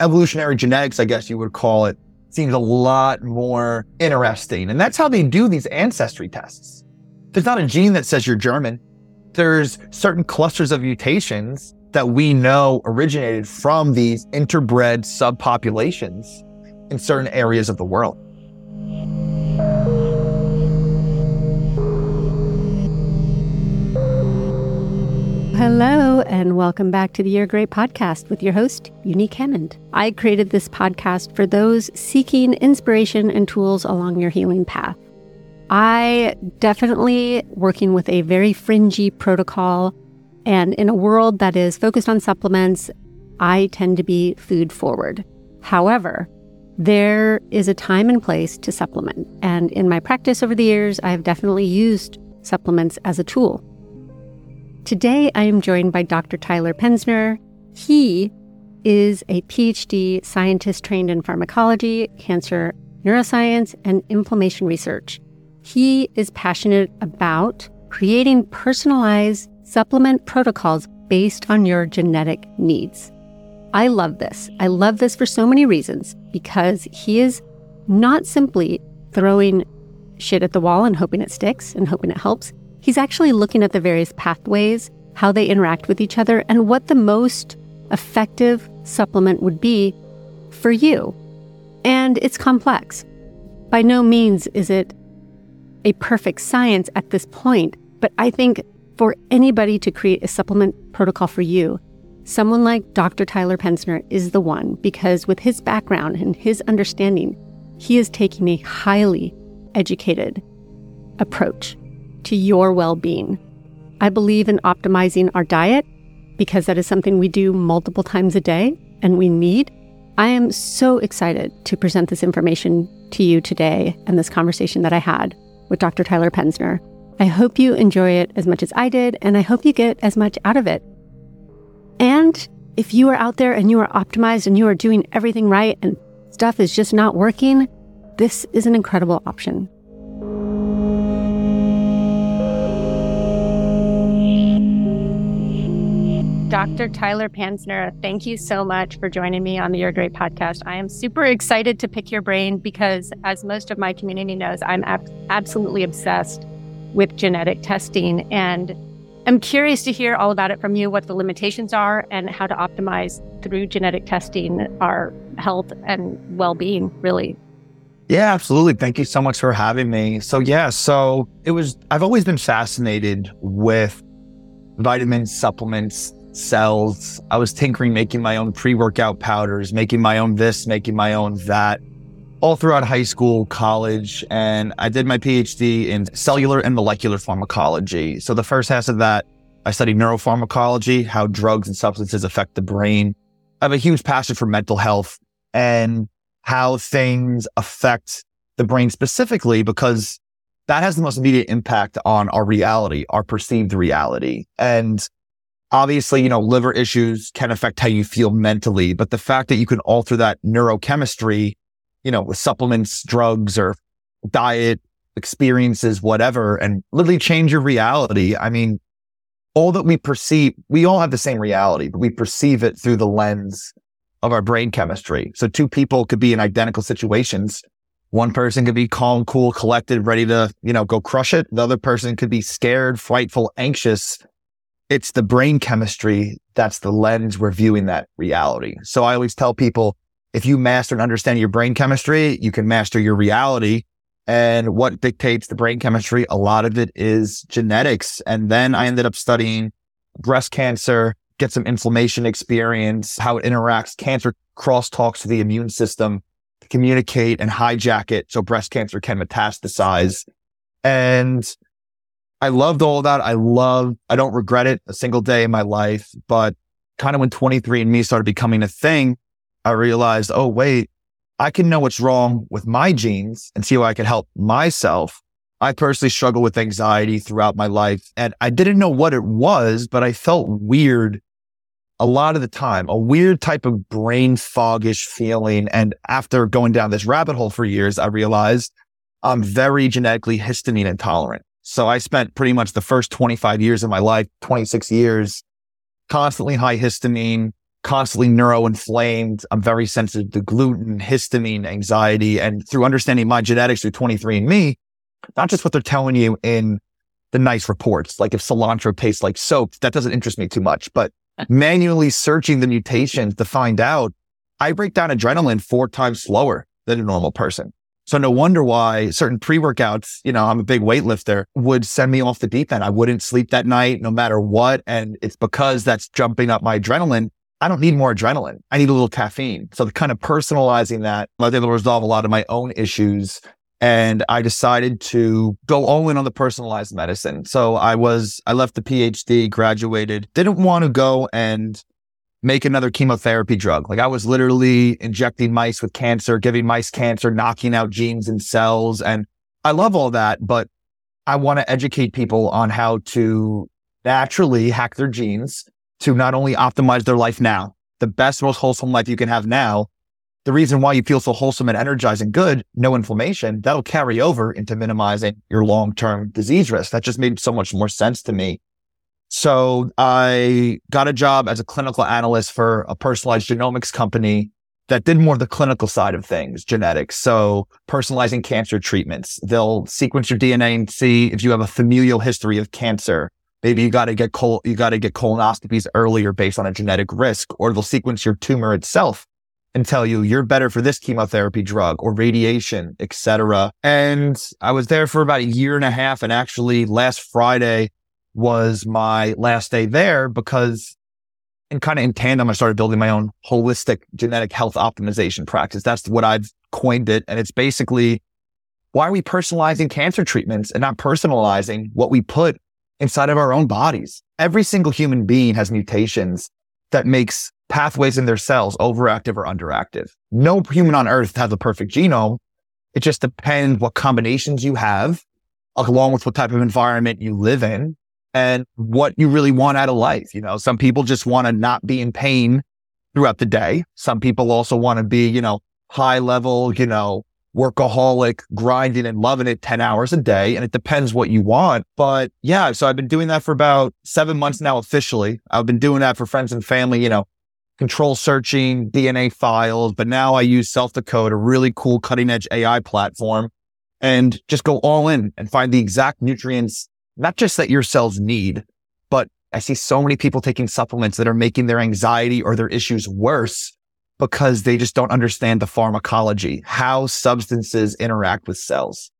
evolutionary genetics, I guess you would call it, seems a lot more interesting. And that's how they do these ancestry tests. There's not a gene that says you're German. There's certain clusters of mutations that we know originated from these interbred subpopulations in certain areas of the world. Hello, and welcome back to the You're Great podcast with your host, Unique Hammond. I created this podcast for those seeking inspiration and tools along your healing path. I definitely working with a very fringy protocol, and in a world that is focused on supplements, I tend to be food forward. However, there is a time and place to supplement, and in my practice over the years, I have definitely used supplements as a tool. Today, I am joined by Dr. Tyler Penzner. He is a PhD scientist trained in pharmacology, cancer neuroscience, and inflammation research. He is passionate about creating personalized supplement protocols based on your genetic needs. I love this. I love this for so many reasons because he is not simply throwing shit at the wall and hoping it sticks and hoping it helps. He's actually looking at the various pathways, how they interact with each other, and what the most effective supplement would be for you. And it's complex. By no means is it a perfect science at this point, but I think for anybody to create a supplement protocol for you, someone like Dr. Tyler Penzner is the one because with his background and his understanding, he is taking a highly educated approach to your well being. I believe in optimizing our diet because that is something we do multiple times a day and we need. I am so excited to present this information to you today and this conversation that I had with Dr. Tyler Penzner. I hope you enjoy it as much as I did, and I hope you get as much out of it. And if you are out there and you are optimized and you are doing everything right and stuff is just not working, this is an incredible option. Dr. Tyler Penzner, thank you so much for joining me on the You're Great podcast. I am super excited to pick your brain because, as most of my community knows, I'm ab- absolutely obsessed with genetic testing. And I'm curious to hear all about it from you, what the limitations are, and how to optimize through genetic testing our health and well being, really. Yeah, absolutely. Thank you so much for having me. So, yeah, so it was, I've always been fascinated with vitamins, supplements, cells. I was tinkering, making my own pre workout powders, making my own this, making my own that, all throughout high school, college. And I did my PhD in cellular and molecular pharmacology. So the first half of that, I studied neuropharmacology, how drugs and substances affect the brain. I have a huge passion for mental health and how things affect the brain specifically because that has the most immediate impact on our reality, our perceived reality. And obviously, you know, liver issues can affect how you feel mentally, but the fact that you can alter that neurochemistry, you know, with supplements, drugs or diet experiences, whatever, and literally change your reality. I mean, all that we perceive, we all have the same reality, but we perceive it through the lens of our brain chemistry. So two people could be in identical situations. One person could be calm, cool, collected, ready to, you know, go crush it. The other person could be scared, frightful, anxious, it's the brain chemistry that's the lens we're viewing that reality. So I always tell people if you master and understand your brain chemistry, you can master your reality. And what dictates the brain chemistry? A lot of it is genetics. And then I ended up studying breast cancer, get some inflammation experience, how it interacts, cancer crosstalks to the immune system to communicate and hijack it so breast cancer can metastasize. And I loved all that. I love, I don't regret it a single day in my life, but kind of when 23andMe started becoming a thing, I realized, oh, wait, I can know what's wrong with my genes and see how I can help myself. I personally struggle with anxiety throughout my life and I didn't know what it was, but I felt weird a lot of the time, a weird type of brain foggish feeling. And after going down this rabbit hole for years, I realized I'm very genetically histamine intolerant. So I spent pretty much the first 25 years of my life, 26 years, constantly high histamine, constantly neuroinflamed. I'm very sensitive to gluten, histamine, anxiety. And through understanding my genetics through 23andMe, not just what they're telling you in the nice reports, like if cilantro tastes like soap, that doesn't interest me too much, but manually searching the mutations to find out, I break down adrenaline four times slower than a normal person. So no wonder why certain pre-workouts, you know, I'm a big weightlifter, would send me off the deep end. I wouldn't sleep that night no matter what. And it's because that's jumping up my adrenaline. I don't need more adrenaline. I need a little caffeine. So the kind of personalizing that, I was able to resolve a lot of my own issues. And I decided to go all in on the personalized medicine. So I was, I left the PhD, graduated, didn't want to go and make another chemotherapy drug. Like I was literally injecting mice with cancer, giving mice cancer, knocking out genes and cells. And I love all that, but I want to educate people on how to naturally hack their genes to not only optimize their life now, the best, most wholesome life you can have now. The reason why you feel so wholesome and energized and good, no inflammation, that'll carry over into minimizing your long-term disease risk. That just made so much more sense to me so I got a job as a clinical analyst for a personalized genomics company that did more of the clinical side of things, genetics. So personalizing cancer treatments. They'll sequence your DNA and see if you have a familial history of cancer. Maybe you got to get col- you got to get colonoscopies earlier based on a genetic risk, or they'll sequence your tumor itself and tell you you're better for this chemotherapy drug or radiation, etc. And I was there for about a year and a half. And actually last Friday, was my last day there because and kind of in tandem, I started building my own holistic genetic health optimization practice. That's what I've coined it. And it's basically why are we personalizing cancer treatments and not personalizing what we put inside of our own bodies? Every single human being has mutations that makes pathways in their cells overactive or underactive. No human on earth has a perfect genome. It just depends what combinations you have along with what type of environment you live in and what you really want out of life. You know, some people just want to not be in pain throughout the day. Some people also want to be, you know, high level, you know, workaholic, grinding and loving it 10 hours a day. And it depends what you want. But yeah, so I've been doing that for about seven months now officially. I've been doing that for friends and family, you know, control searching, DNA files. But now I use Self Decode, a really cool cutting edge AI platform and just go all in and find the exact nutrients not just that your cells need, but I see so many people taking supplements that are making their anxiety or their issues worse because they just don't understand the pharmacology, how substances interact with cells.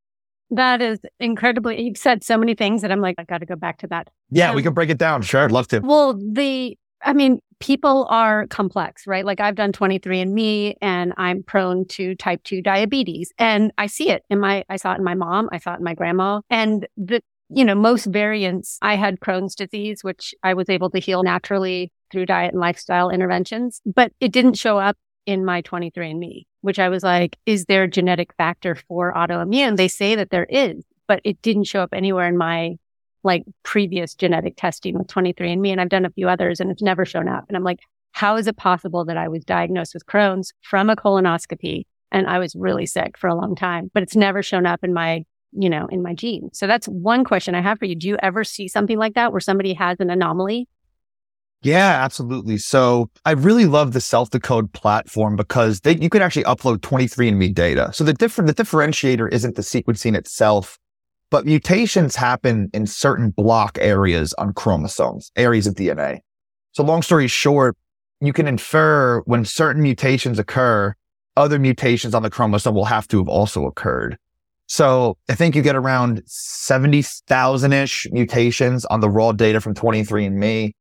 That is incredibly, you've said so many things that I'm like, I got to go back to that. Yeah, um, we can break it down. Sure. I'd love to. Well, the, I mean, people are complex, right? Like I've done 23andMe and I'm prone to type 2 diabetes and I see it in my, I saw it in my mom. I saw it in my grandma and the, you know, most variants, I had Crohn's disease, which I was able to heal naturally through diet and lifestyle interventions, but it didn't show up in my 23andMe, which I was like, is there a genetic factor for autoimmune? They say that there is, but it didn't show up anywhere in my like previous genetic testing with 23andMe. And I've done a few others and it's never shown up. And I'm like, how is it possible that I was diagnosed with Crohn's from a colonoscopy and I was really sick for a long time, but it's never shown up in my you know, in my gene. So that's one question I have for you. Do you ever see something like that where somebody has an anomaly? Yeah, absolutely. So I really love the self decode platform because they, you can actually upload 23andMe data. So the different, the differentiator isn't the sequencing itself, but mutations happen in certain block areas on chromosomes, areas of DNA. So long story short, you can infer when certain mutations occur, other mutations on the chromosome will have to have also occurred. So I think you get around 70,000 ish mutations on the raw data from 23andMe.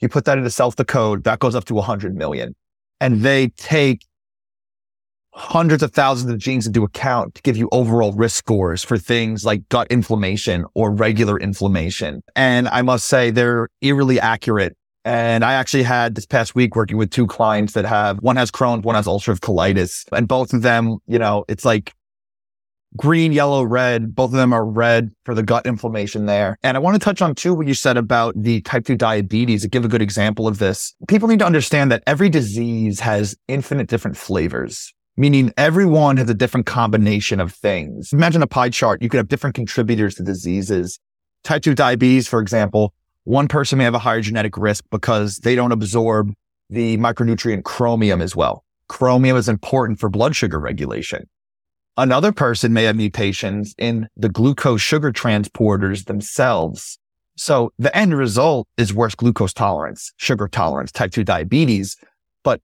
You put that into self decode, that goes up to 100 million. And they take hundreds of thousands of genes into account to give you overall risk scores for things like gut inflammation or regular inflammation. And I must say they're eerily accurate. And I actually had this past week working with two clients that have one has Crohn's, one has ulcerative colitis. And both of them, you know, it's like green, yellow, red. Both of them are red for the gut inflammation there. And I want to touch on too what you said about the type 2 diabetes to give a good example of this. People need to understand that every disease has infinite different flavors. Meaning everyone has a different combination of things. Imagine a pie chart. You could have different contributors to diseases. Type 2 diabetes, for example, one person may have a higher genetic risk because they don't absorb the micronutrient chromium as well. Chromium is important for blood sugar regulation. Another person may have mutations in the glucose sugar transporters themselves. So the end result is worse glucose tolerance, sugar tolerance, type 2 diabetes. But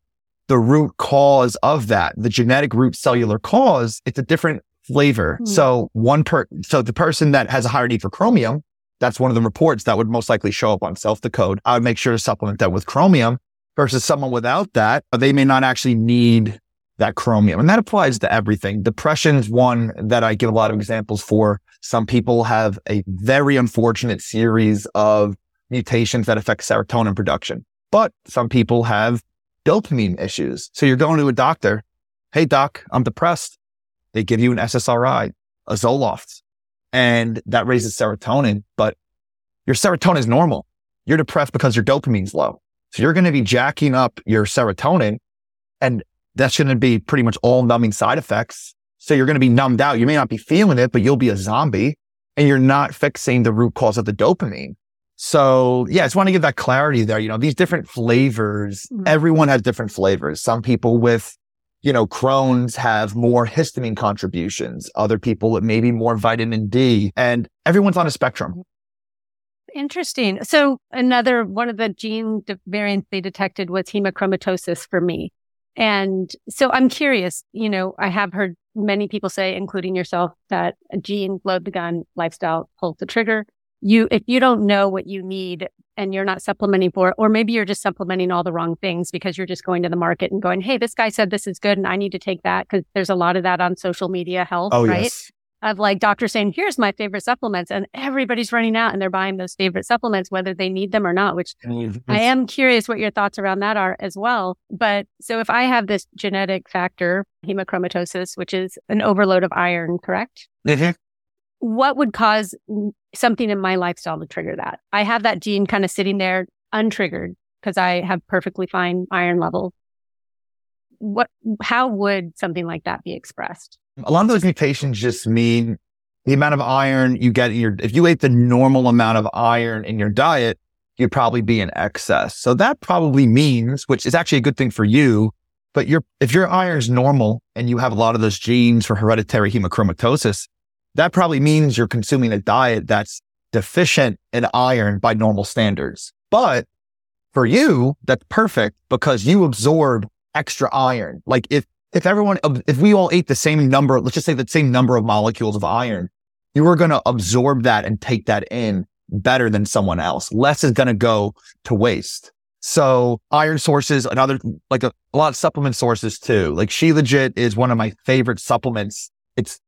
the root cause of that, the genetic root cellular cause, it's a different flavor. Hmm. So one per, so the person that has a higher need for chromium, that's one of the reports that would most likely show up on self decode. I would make sure to supplement that with chromium versus someone without that. They may not actually need that chromium. And that applies to everything. Depression is one that I give a lot of examples for. Some people have a very unfortunate series of mutations that affect serotonin production, but some people have dopamine issues. So you're going to a doctor. Hey, doc, I'm depressed. They give you an SSRI, a Zoloft, and that raises serotonin, but your serotonin is normal. You're depressed because your dopamine's low. So you're going to be jacking up your serotonin and that's going to be pretty much all numbing side effects. So you're going to be numbed out. You may not be feeling it, but you'll be a zombie and you're not fixing the root cause of the dopamine. So yeah, I just want to give that clarity there. You know, these different flavors, mm-hmm. everyone has different flavors. Some people with, you know, Crohn's have more histamine contributions. Other people with maybe more vitamin D and everyone's on a spectrum. Interesting. So another one of the gene variants they detected was hemochromatosis for me. And so I'm curious, you know, I have heard many people say, including yourself, that a gene load the gun lifestyle pulls the trigger. You, if you don't know what you need and you're not supplementing for it, or maybe you're just supplementing all the wrong things because you're just going to the market and going, Hey, this guy said this is good and I need to take that because there's a lot of that on social media health, oh, right? Yes of like doctors saying, here's my favorite supplements. And everybody's running out and they're buying those favorite supplements, whether they need them or not, which. I am curious what your thoughts around that are as well. But so if I have this genetic factor, hemochromatosis, which is an overload of iron, correct? Mm-hmm. What would cause something in my lifestyle to trigger that? I have that gene kind of sitting there untriggered because I have perfectly fine iron levels. What, how would something like that be expressed? A lot of those mutations just mean the amount of iron you get in your, if you ate the normal amount of iron in your diet, you'd probably be in excess. So that probably means, which is actually a good thing for you, but your, if your iron is normal and you have a lot of those genes for hereditary hemochromatosis, that probably means you're consuming a diet that's deficient in iron by normal standards. But for you, that's perfect because you absorb extra iron. Like if if everyone, if we all ate the same number, let's just say the same number of molecules of iron, you are going to absorb that and take that in better than someone else. Less is going to go to waste. So iron sources, another, like a, a lot of supplement sources too. Like Shilajit is one of my favorite supplements. It's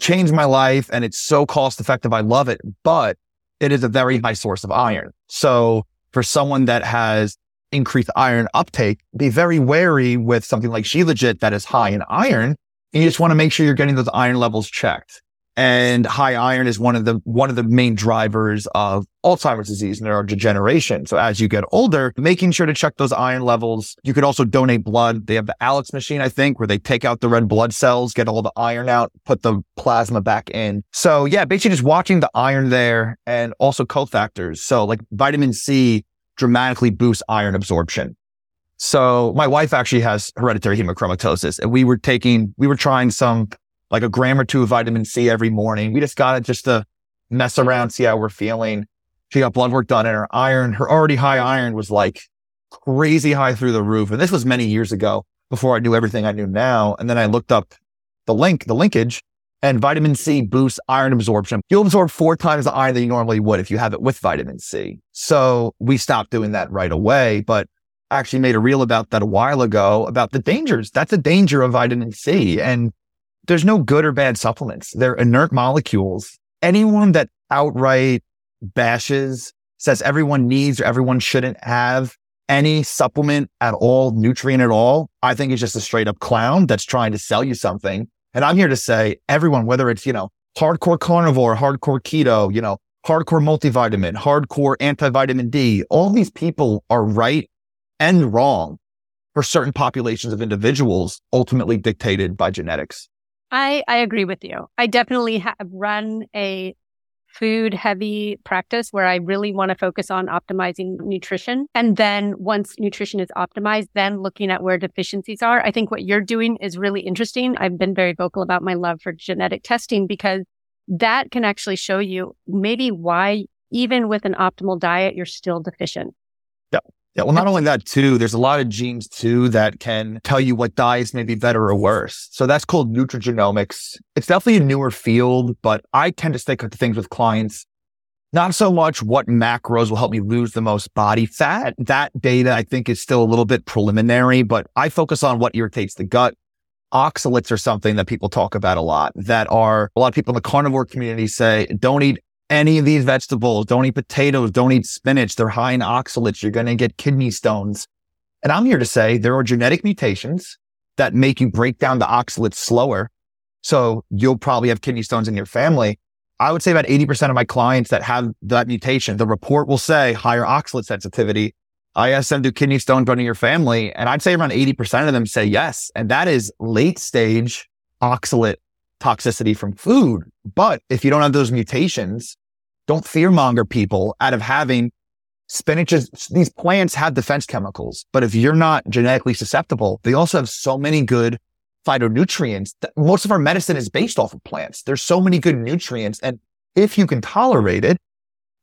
changed my life and it's so cost effective. I love it, but it is a very high source of iron. So for someone that has increased iron uptake, be very wary with something like Shilajit that is high in iron. And you just want to make sure you're getting those iron levels checked. And high iron is one of the, one of the main drivers of Alzheimer's disease, and neurodegeneration. So as you get older, making sure to check those iron levels. You could also donate blood. They have the Alex machine, I think, where they take out the red blood cells, get all the iron out, put the plasma back in. So yeah, basically just watching the iron there and also cofactors. So like vitamin C dramatically boosts iron absorption. So my wife actually has hereditary hemochromatosis and we were taking, we were trying some like a gram or two of vitamin C every morning. We just got it just to mess around, see how we're feeling. She got blood work done and her iron, her already high iron was like crazy high through the roof. And this was many years ago before I knew everything I knew now. And then I looked up the link, the linkage and vitamin C boosts iron absorption. You'll absorb four times the iron that you normally would if you have it with vitamin C. So we stopped doing that right away, but I actually made a reel about that a while ago about the dangers. That's a danger of vitamin C. And there's no good or bad supplements. They're inert molecules. Anyone that outright bashes says everyone needs or everyone shouldn't have any supplement at all, nutrient at all, I think is just a straight up clown that's trying to sell you something and I'm here to say everyone, whether it's, you know, hardcore carnivore, hardcore keto, you know, hardcore multivitamin, hardcore anti-vitamin D, all these people are right and wrong for certain populations of individuals, ultimately dictated by genetics. I, I agree with you. I definitely have run a food heavy practice where I really want to focus on optimizing nutrition. And then once nutrition is optimized, then looking at where deficiencies are. I think what you're doing is really interesting. I've been very vocal about my love for genetic testing because that can actually show you maybe why even with an optimal diet, you're still deficient. Yeah. Well, not only that too, there's a lot of genes too that can tell you what diets may be better or worse. So that's called nutrigenomics. It's definitely a newer field, but I tend to stick to things with clients. Not so much what macros will help me lose the most body fat. That data I think is still a little bit preliminary, but I focus on what irritates the gut. Oxalates are something that people talk about a lot that are a lot of people in the carnivore community say don't eat any of these vegetables. Don't eat potatoes. Don't eat spinach. They're high in oxalates. You're going to get kidney stones. And I'm here to say there are genetic mutations that make you break down the oxalates slower. So you'll probably have kidney stones in your family. I would say about 80% of my clients that have that mutation, the report will say higher oxalate sensitivity. I ask them, do kidney stones run in your family? And I'd say around 80% of them say yes. And that is late stage oxalate toxicity from food. But if you don't have those mutations, don't fearmonger people out of having spinaches. These plants have defense chemicals, but if you're not genetically susceptible, they also have so many good phytonutrients. Most of our medicine is based off of plants. There's so many good nutrients. And if you can tolerate it,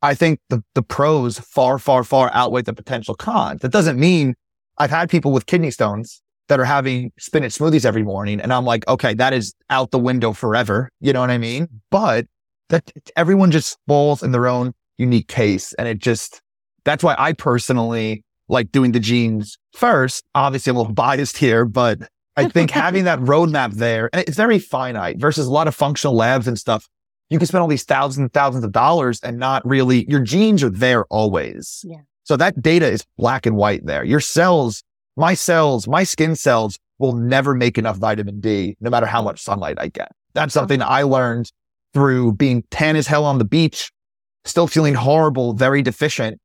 I think the, the pros far, far, far outweigh the potential cons. That doesn't mean I've had people with kidney stones that are having spinach smoothies every morning. And I'm like, okay, that is out the window forever. You know what I mean? But that everyone just falls in their own unique case. And it just, that's why I personally like doing the genes first. Obviously, I'm a little biased here, but I think having that roadmap there, and it's very finite versus a lot of functional labs and stuff. You can spend all these thousands and thousands of dollars and not really, your genes are there always. Yeah. So that data is black and white there. Your cells my cells, my skin cells will never make enough vitamin D, no matter how much sunlight I get. That's something I learned through being tan as hell on the beach, still feeling horrible, very deficient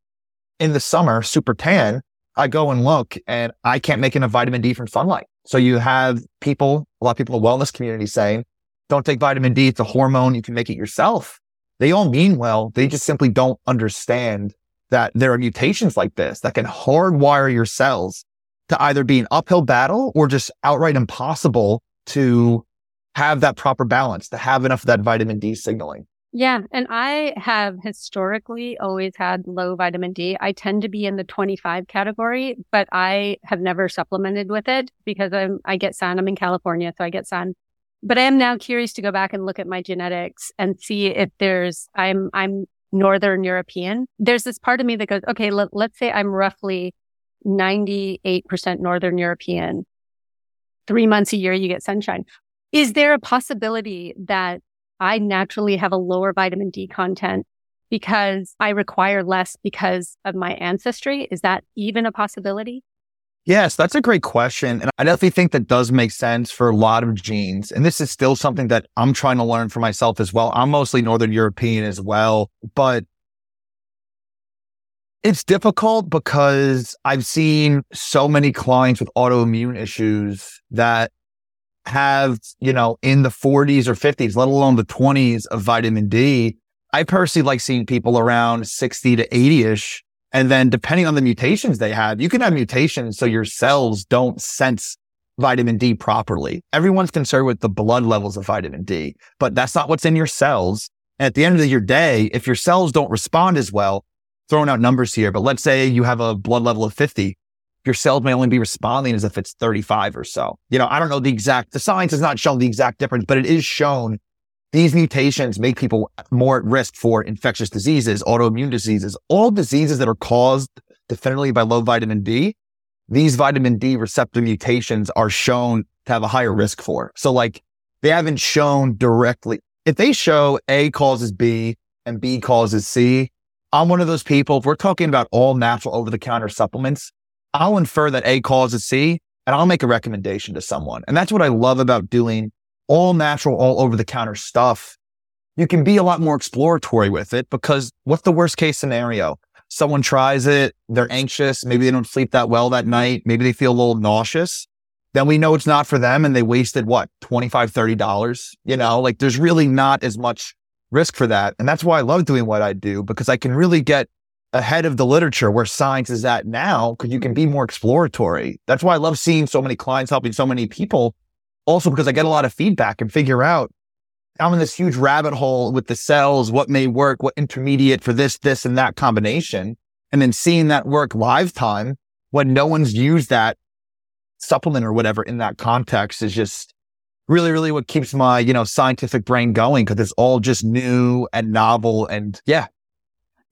in the summer, super tan. I go and look and I can't make enough vitamin D from sunlight. So you have people, a lot of people in the wellness community saying, don't take vitamin D. It's a hormone. You can make it yourself. They all mean well. They just simply don't understand that there are mutations like this that can hardwire your cells to either be an uphill battle or just outright impossible to have that proper balance, to have enough of that vitamin D signaling. Yeah. And I have historically always had low vitamin D. I tend to be in the 25 category, but I have never supplemented with it because I'm, I get sun. I'm in California, so I get sun. But I am now curious to go back and look at my genetics and see if there's, I'm, I'm Northern European. There's this part of me that goes, okay, let, let's say I'm roughly 98% Northern European. Three months a year, you get sunshine. Is there a possibility that I naturally have a lower vitamin D content because I require less because of my ancestry? Is that even a possibility? Yes, that's a great question. And I definitely think that does make sense for a lot of genes. And this is still something that I'm trying to learn for myself as well. I'm mostly Northern European as well, but it's difficult because I've seen so many clients with autoimmune issues that have, you know, in the 40s or 50s, let alone the 20s of vitamin D. I personally like seeing people around 60 to 80 ish. And then depending on the mutations they have, you can have mutations so your cells don't sense vitamin D properly. Everyone's concerned with the blood levels of vitamin D, but that's not what's in your cells. And at the end of your day, if your cells don't respond as well, throwing out numbers here, but let's say you have a blood level of 50. Your cells may only be responding as if it's 35 or so. You know, I don't know the exact, the science has not shown the exact difference, but it is shown these mutations make people more at risk for infectious diseases, autoimmune diseases, all diseases that are caused definitively by low vitamin D. These vitamin D receptor mutations are shown to have a higher risk for. So like they haven't shown directly. If they show A causes B and B causes C, I'm one of those people. If we're talking about all natural over the counter supplements, I'll infer that A causes C and I'll make a recommendation to someone. And that's what I love about doing all natural, all over the counter stuff. You can be a lot more exploratory with it because what's the worst case scenario? Someone tries it. They're anxious. Maybe they don't sleep that well that night. Maybe they feel a little nauseous. Then we know it's not for them and they wasted what? $25, $30. You know, like there's really not as much risk for that. And that's why I love doing what I do because I can really get ahead of the literature where science is at now because you can be more exploratory. That's why I love seeing so many clients helping so many people. Also, because I get a lot of feedback and figure out I'm in this huge rabbit hole with the cells, what may work, what intermediate for this, this, and that combination. And then seeing that work live time when no one's used that supplement or whatever in that context is just really, really what keeps my, you know, scientific brain going because it's all just new and novel. And yeah.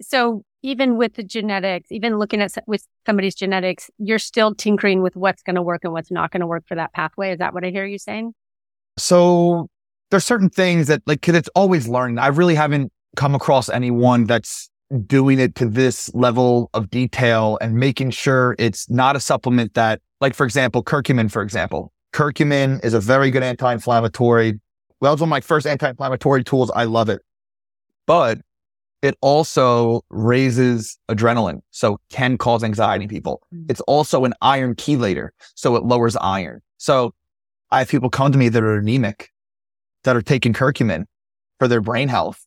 So even with the genetics, even looking at with somebody's genetics, you're still tinkering with what's going to work and what's not going to work for that pathway. Is that what I hear you saying? So there's certain things that like, cause it's always learning. I really haven't come across anyone that's doing it to this level of detail and making sure it's not a supplement that, like, for example, curcumin, for example, curcumin is a very good anti-inflammatory. Well, it's one of my first anti-inflammatory tools. I love it, but it also raises adrenaline. So can cause anxiety in people. Mm-hmm. It's also an iron chelator. So it lowers iron. So I have people come to me that are anemic that are taking curcumin for their brain health.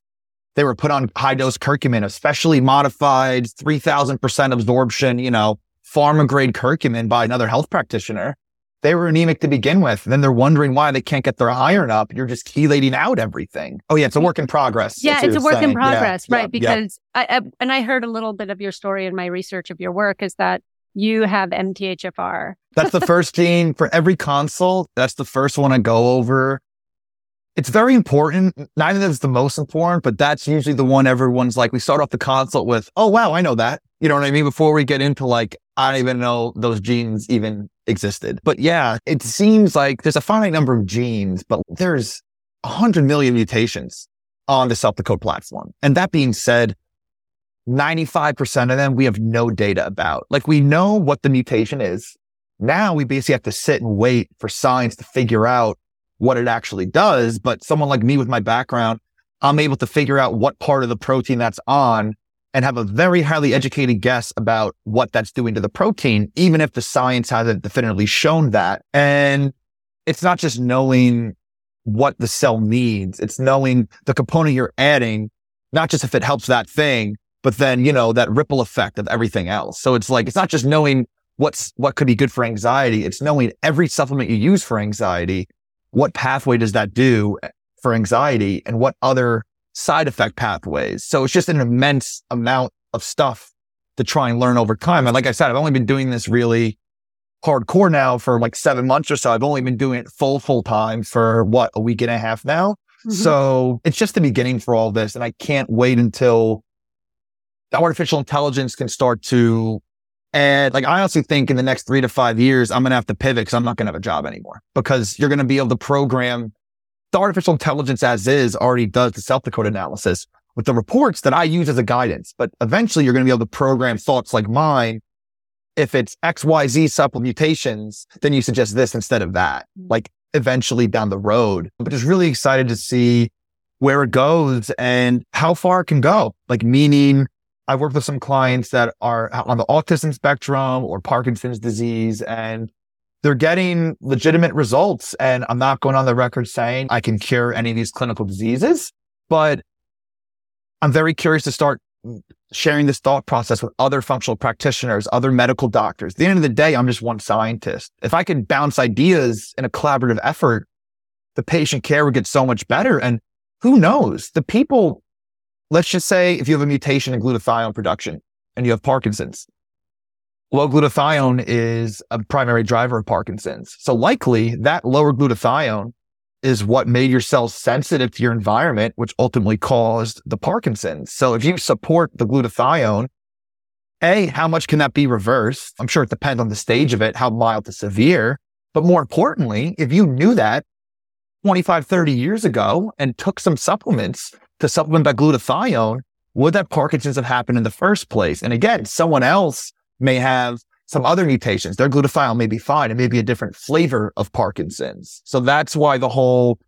They were put on high dose curcumin, especially modified 3000% absorption, you know, pharma grade curcumin by another health practitioner. They were anemic to begin with. And then they're wondering why they can't get their iron up. You're just chelating out everything. Oh yeah. It's a work in progress. Yeah. It's a work saying. in progress. Yeah, right. Yeah, because yeah. I, I, and I heard a little bit of your story in my research of your work is that you have MTHFR. that's the first gene for every consult. That's the first one I go over it's very important. Neither of them is the most important, but that's usually the one everyone's like, we start off the consult with, oh, wow, I know that. You know what I mean? Before we get into like, I don't even know those genes even existed. But yeah, it seems like there's a finite number of genes, but there's a hundred million mutations on the Self Decode platform. And that being said, 95% of them we have no data about. Like we know what the mutation is. Now we basically have to sit and wait for science to figure out what it actually does. But someone like me with my background, I'm able to figure out what part of the protein that's on and have a very highly educated guess about what that's doing to the protein, even if the science hasn't definitively shown that. And it's not just knowing what the cell needs. It's knowing the component you're adding, not just if it helps that thing, but then, you know, that ripple effect of everything else. So it's like, it's not just knowing what's, what could be good for anxiety. It's knowing every supplement you use for anxiety what pathway does that do for anxiety and what other side effect pathways? So it's just an immense amount of stuff to try and learn over time. And like I said, I've only been doing this really hardcore now for like seven months or so. I've only been doing it full, full time for what, a week and a half now. Mm-hmm. So it's just the beginning for all this. And I can't wait until the artificial intelligence can start to add. like, I honestly think in the next three to five years, I'm going to have to pivot because I'm not going to have a job anymore because you're going to be able to program the artificial intelligence as is already does the self decode analysis with the reports that I use as a guidance. But eventually you're going to be able to program thoughts like mine. If it's XYZ supplementations, then you suggest this instead of that, mm. like eventually down the road. But just really excited to see where it goes and how far it can go. Like meaning I've worked with some clients that are on the autism spectrum or Parkinson's disease and they're getting legitimate results. And I'm not going on the record saying I can cure any of these clinical diseases, but I'm very curious to start sharing this thought process with other functional practitioners, other medical doctors. At the end of the day, I'm just one scientist. If I could bounce ideas in a collaborative effort, the patient care would get so much better. And who knows? The people let's just say if you have a mutation in glutathione production and you have Parkinson's, low glutathione is a primary driver of Parkinson's. So likely that lower glutathione is what made your cells sensitive to your environment, which ultimately caused the Parkinson's. So if you support the glutathione, A, how much can that be reversed? I'm sure it depends on the stage of it, how mild to severe. But more importantly, if you knew that 25, 30 years ago and took some supplements to supplement that glutathione, would that Parkinson's have happened in the first place? And again, someone else may have some other mutations. Their glutathione may be fine. It may be a different flavor of Parkinson's. So that's why the whole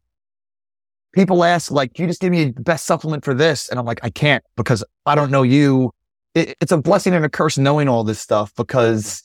people ask, like, you just give me the best supplement for this? And I'm like, I can't because I don't know you. It, it's a blessing and a curse knowing all this stuff because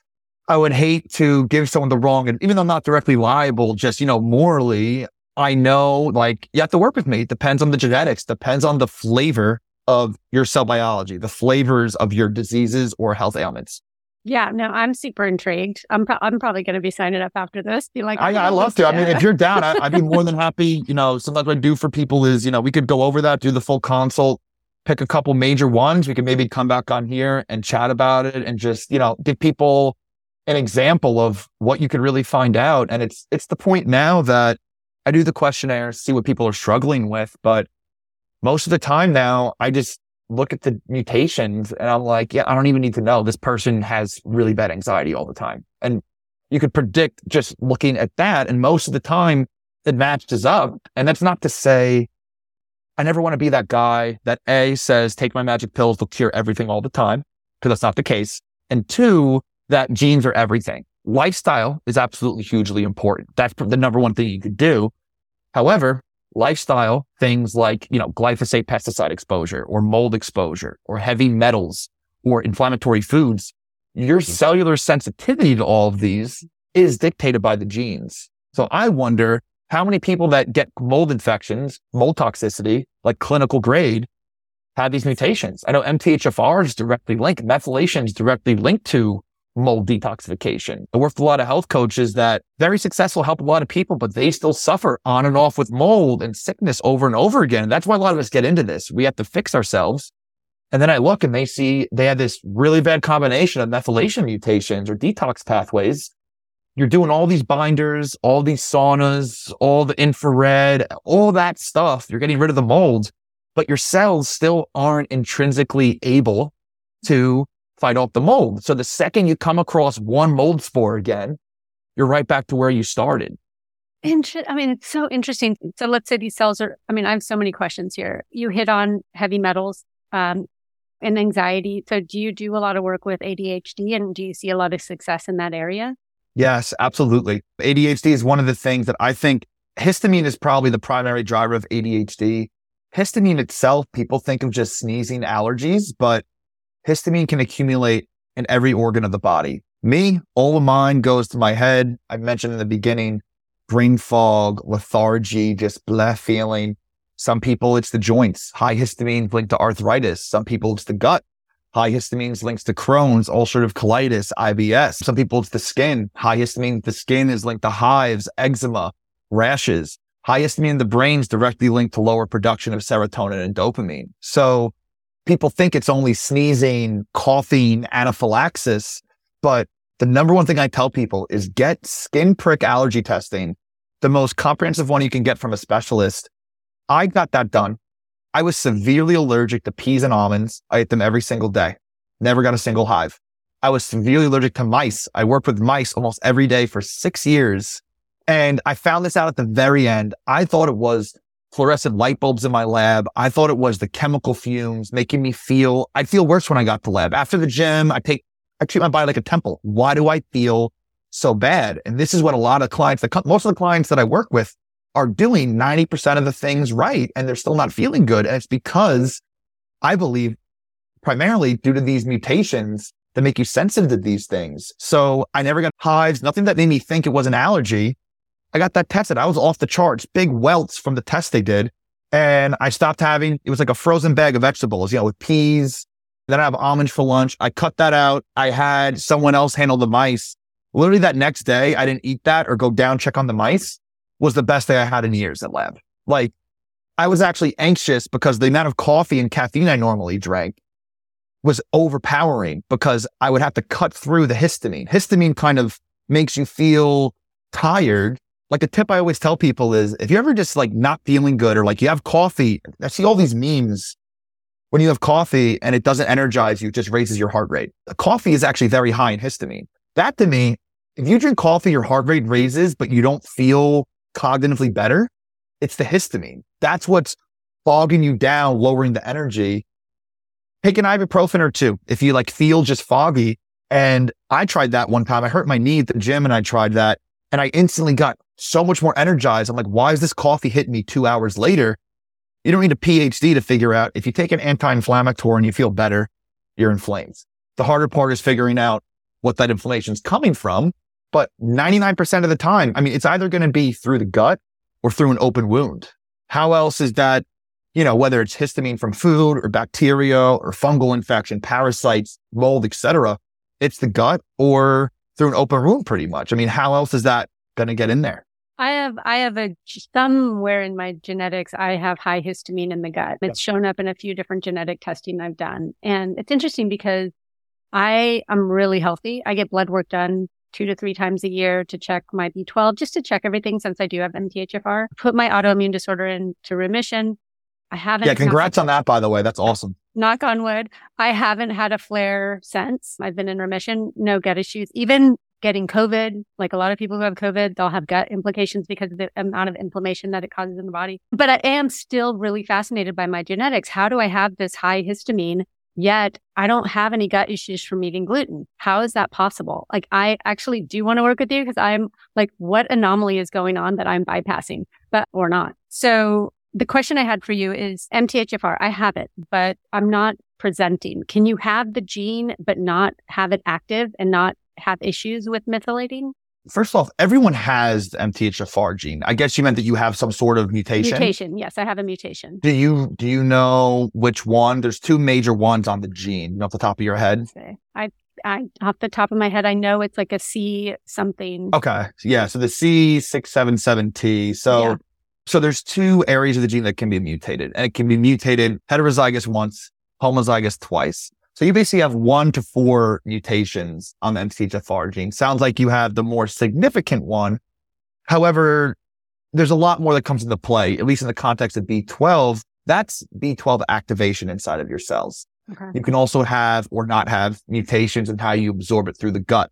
I would hate to give someone the wrong, and even though I'm not directly liable, just, you know, morally, I know like you have to work with me. It depends on the genetics, depends on the flavor of your cell biology, the flavors of your diseases or health ailments. Yeah, no, I'm super intrigued. I'm pro- I'm probably going to be signing up after this. Be like, I, I love to. I mean, if you're down, I, would be more than happy. You know, sometimes what I do for people is, you know, we could go over that, do the full consult, pick a couple major ones. We could maybe come back on here and chat about it, and just you know, give people an example of what you could really find out. And it's it's the point now that I do the questionnaire, see what people are struggling with, but most of the time now, I just look at the mutations and I'm like, yeah, I don't even need to know this person has really bad anxiety all the time. And you could predict just looking at that. And most of the time it matches up. And that's not to say I never want to be that guy that A says, take my magic pills, they'll cure everything all the time. Cause that's not the case. And two, that genes are everything. Lifestyle is absolutely hugely important. That's the number one thing you could do. However, lifestyle things like, you know, glyphosate pesticide exposure or mold exposure or heavy metals or inflammatory foods, your mm-hmm. cellular sensitivity to all of these is dictated by the genes. So I wonder how many people that get mold infections, mold toxicity, like clinical grade, have these mutations. I know MTHFR is directly linked, methylation is directly linked to mold detoxification. I work with a lot of health coaches that very successful, help a lot of people, but they still suffer on and off with mold and sickness over and over again. That's why a lot of us get into this. We have to fix ourselves. And then I look and they see they have this really bad combination of methylation mutations or detox pathways. You're doing all these binders, all these saunas, all the infrared, all that stuff. You're getting rid of the mold, but your cells still aren't intrinsically able to fight off the mold. So the second you come across one mold spore again, you're right back to where you started. Inter- I mean, it's so interesting. So let's say these cells are, I mean, I have so many questions here. You hit on heavy metals um, and anxiety. So do you do a lot of work with ADHD and do you see a lot of success in that area? Yes, absolutely. ADHD is one of the things that I think histamine is probably the primary driver of ADHD. Histamine itself, people think of just sneezing allergies, but histamine can accumulate in every organ of the body. Me, all of mine goes to my head. I mentioned in the beginning, brain fog, lethargy, just blah feeling. Some people, it's the joints. High histamine linked to arthritis. Some people, it's the gut. High histamine links to Crohn's, ulcerative colitis, IBS. Some people, it's the skin. High histamine, the skin is linked to hives, eczema, rashes. High histamine in the brain is directly linked to lower production of serotonin and dopamine. So people think it's only sneezing, coughing, anaphylaxis. But the number one thing I tell people is get skin prick allergy testing, the most comprehensive one you can get from a specialist. I got that done. I was severely allergic to peas and almonds. I ate them every single day. Never got a single hive. I was severely allergic to mice. I worked with mice almost every day for six years. And I found this out at the very end. I thought it was fluorescent light bulbs in my lab. I thought it was the chemical fumes making me feel, I'd feel worse when I got to lab. After the gym, I take, I treat my body like a temple. Why do I feel so bad? And this is what a lot of clients, the, most of the clients that I work with are doing 90% of the things right. And they're still not feeling good. And it's because I believe primarily due to these mutations that make you sensitive to these things. So I never got hives, nothing that made me think it was an allergy. I got that tested. I was off the charts, big welts from the test they did. And I stopped having, it was like a frozen bag of vegetables, you know, with peas. Then I have almonds for lunch. I cut that out. I had someone else handle the mice. Literally that next day, I didn't eat that or go down, check on the mice was the best day I had in years at lab. Like I was actually anxious because the amount of coffee and caffeine I normally drank was overpowering because I would have to cut through the histamine. Histamine kind of makes you feel tired like the tip I always tell people is if you're ever just like not feeling good or like you have coffee, I see all these memes when you have coffee and it doesn't energize you, it just raises your heart rate. Coffee is actually very high in histamine. That to me, if you drink coffee, your heart rate raises, but you don't feel cognitively better. It's the histamine. That's what's fogging you down, lowering the energy. Take an ibuprofen or two if you like feel just foggy. And I tried that one time. I hurt my knee at the gym and I tried that and I instantly got so much more energized. I'm like, why is this coffee hitting me two hours later? You don't need a PhD to figure out if you take an anti-inflammatory and you feel better, you're inflamed. The harder part is figuring out what that inflammation is coming from. But 99% of the time, I mean, it's either going to be through the gut or through an open wound? How else is that, you know, whether it's histamine from food or bacteria or fungal infection, parasites, mold, etc. It's the gut or through an open wound pretty much. I mean, how else is that going to get in there? I have I have a somewhere in my genetics I have high histamine in the gut. It's shown up in a few different genetic testing I've done. And it's interesting because I am really healthy. I get blood work done two to three times a year to check my B12 just to check everything since I do have MTHFR. Put my autoimmune disorder into remission. I haven't Yeah, congrats on that by the way. That's awesome. Knock on wood. I haven't had a flare since. I've been in remission, no gut issues. Even getting COVID. Like a lot of people who have COVID, they'll have gut implications because of the amount of inflammation that it causes in the body. But I am still really fascinated by my genetics. How do I have this high histamine? Yet I don't have any gut issues from eating gluten. How is that possible? Like I actually do want to work with you because I'm like, what anomaly is going on that I'm bypassing, but or not? So the question I had for you is MTHFR. I have it, but I'm not presenting. Can you have the gene, but not have it active and not have issues with methylating? First off, everyone has the MTHFR gene. I guess you meant that you have some sort of mutation. Mutation, yes, I have a mutation. Do you do you know which one? There's two major ones on the gene off the top of your head. Okay. I I off the top of my head, I know it's like a C something. Okay, yeah. So the C677T. So yeah. so there's two areas of the gene that can be mutated, and it can be mutated heterozygous once, homozygous twice. So you basically have one to four mutations on the MTHFR gene. Sounds like you have the more significant one. However, there's a lot more that comes into play, at least in the context of B12. That's B12 activation inside of your cells. Okay. You can also have or not have mutations in how you absorb it through the gut.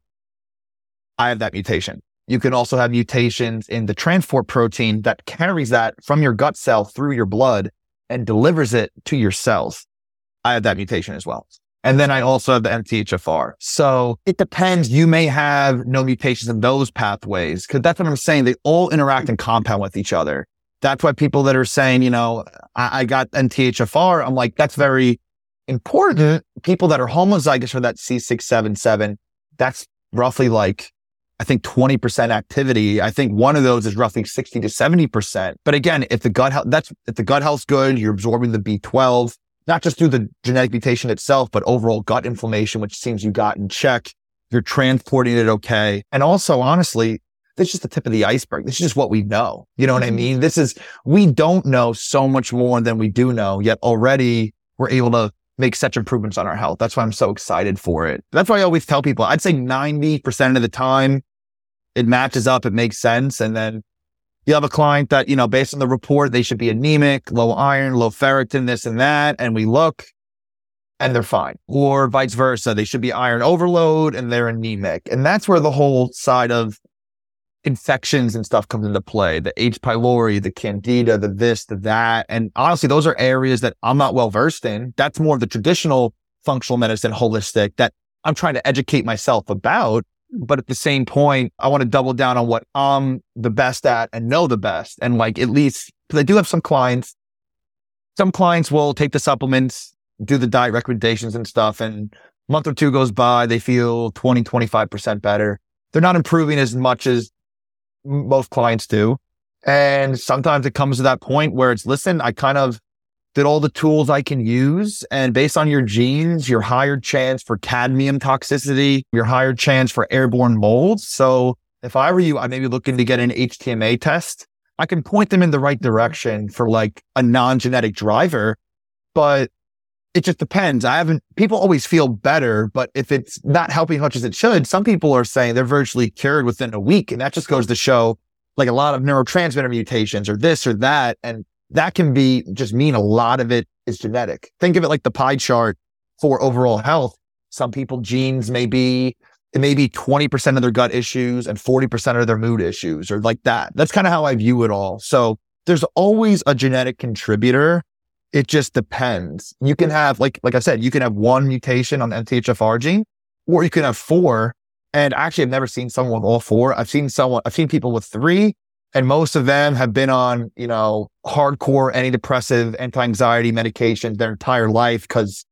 I have that mutation. You can also have mutations in the transport protein that carries that from your gut cell through your blood and delivers it to your cells. I have that mutation as well. And then I also have the MTHFR. So it depends. You may have no mutations in those pathways because that's what I'm saying. They all interact and compound with each other. That's why people that are saying, you know, I, I got MTHFR, I'm like, that's very important. People that are homozygous for that C677, that's roughly like, I think 20% activity. I think one of those is roughly 60 to 70%. But again, if the gut health, that's, if the gut health's good, you're absorbing the B12, not just through the genetic mutation itself, but overall gut inflammation, which seems you got in check. You're transporting it okay. And also, honestly, this is just the tip of the iceberg. This is just what we know. You know what I mm-hmm. mean? This is, we don't know so much more than we do know, yet already we're able to make such improvements on our health. That's why I'm so excited for it. That's why I always tell people, I'd say 90% of the time it matches up, it makes sense. And then you have a client that, you know, based on the report, they should be anemic, low iron, low ferritin, this and that. And we look and they're fine. Or vice versa. They should be iron overload and they're anemic. And that's where the whole side of infections and stuff comes into play. The H. pylori, the candida, the this, the that. And honestly, those are areas that I'm not well versed in. That's more of the traditional functional medicine, holistic that I'm trying to educate myself about. But at the same point, I want to double down on what I'm the best at and know the best. And like, at least, because I do have some clients, some clients will take the supplements, do the diet recommendations and stuff. And a month or two goes by, they feel 20, 25% better. They're not improving as much as most clients do. And sometimes it comes to that point where it's, listen, I kind of all the tools I can use. And based on your genes, your higher chance for cadmium toxicity, your higher chance for airborne molds. So if I were you, I may be looking to get an HTMA test. I can point them in the right direction for like a non-genetic driver, but it just depends. I haven't, people always feel better, but if it's not helping as much as it should, some people are saying they're virtually cured within a week. And that just goes to show like a lot of neurotransmitter mutations or this or that. And that can be just mean a lot of it is genetic. Think of it like the pie chart for overall health. Some people genes may be, it may be 20% of their gut issues and 40% of their mood issues or like that. That's kind of how I view it all. So there's always a genetic contributor. It just depends. You can have, like, like I said, you can have one mutation on the MTHFR gene, or you can have four. And actually, I've never seen someone with all four. I've seen someone, I've seen people with three and most of them have been on, you know, hardcore antidepressive, anti-anxiety medications their entire life because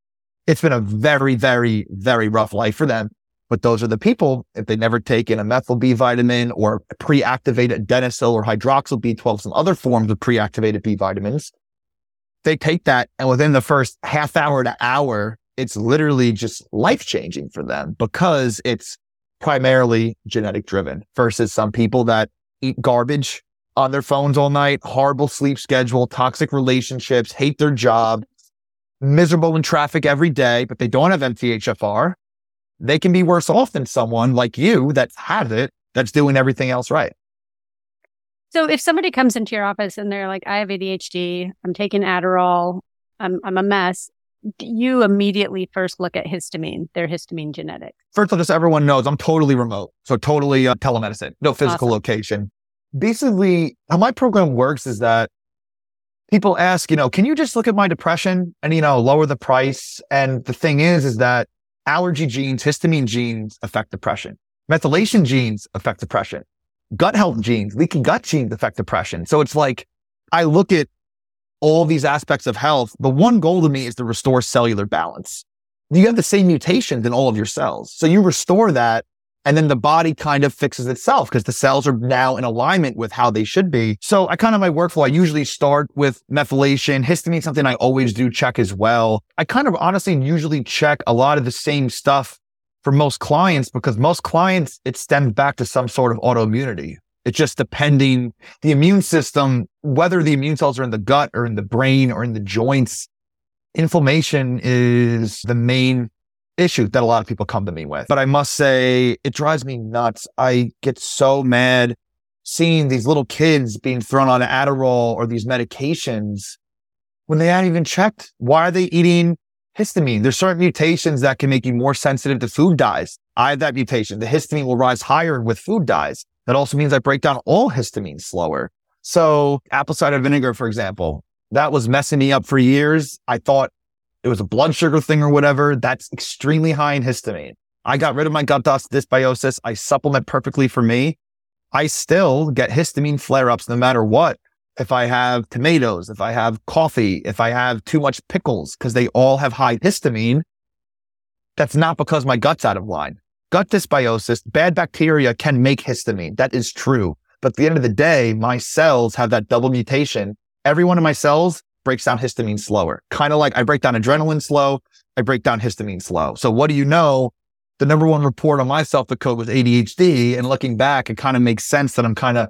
it's been a very, very, very rough life for them. But those are the people, if they never take in a methyl B vitamin or pre-activated adenosyl or hydroxyl B12, some other forms of pre-activated B vitamins, they take that and within the first half hour to hour, it's literally just life changing for them because it's primarily genetic driven versus some people that eat garbage on their phones all night, horrible sleep schedule, toxic relationships, hate their job, miserable in traffic every day, but they don't have MTHFR. They can be worse off than someone like you that has it, that's doing everything else right. So if somebody comes into your office and they're like, I have ADHD, I'm taking Adderall, I'm, I'm a mess, you immediately first look at histamine, their histamine genetics. First of all, just everyone knows I'm totally remote. So totally uh, telemedicine, no physical awesome. location. Basically, how my program works is that people ask, you know, can you just look at my depression and, you know, lower the price? And the thing is, is that allergy genes, histamine genes affect depression. Methylation genes affect depression. Gut health genes, leaky gut genes affect depression. So it's like, I look at all these aspects of health. The one goal to me is to restore cellular balance. You have the same mutations in all of your cells. So you restore that and then the body kind of fixes itself because the cells are now in alignment with how they should be. So I kind of my workflow, I usually start with methylation, histamine, something I always do check as well. I kind of honestly usually check a lot of the same stuff for most clients because most clients, it stems back to some sort of autoimmunity. It's just depending the immune system, whether the immune cells are in the gut or in the brain or in the joints. Inflammation is the main issue that a lot of people come to me with. But I must say, it drives me nuts. I get so mad seeing these little kids being thrown on Adderall or these medications when they aren't even checked. Why are they eating histamine? There's certain mutations that can make you more sensitive to food dyes. I have that mutation. The histamine will rise higher with food dyes. That also means I break down all histamine slower. So apple cider vinegar, for example, that was messing me up for years. I thought it was a blood sugar thing or whatever. That's extremely high in histamine. I got rid of my gut dust dysbiosis. I supplement perfectly for me. I still get histamine flare ups no matter what. If I have tomatoes, if I have coffee, if I have too much pickles, because they all have high histamine, that's not because my gut's out of line. Gut dysbiosis, bad bacteria can make histamine. That is true. But at the end of the day, my cells have that double mutation. Every one of my cells breaks down histamine slower. Kind of like I break down adrenaline slow, I break down histamine slow. So what do you know? The number one report on myself the code was ADHD. And looking back, it kind of makes sense that I'm kind of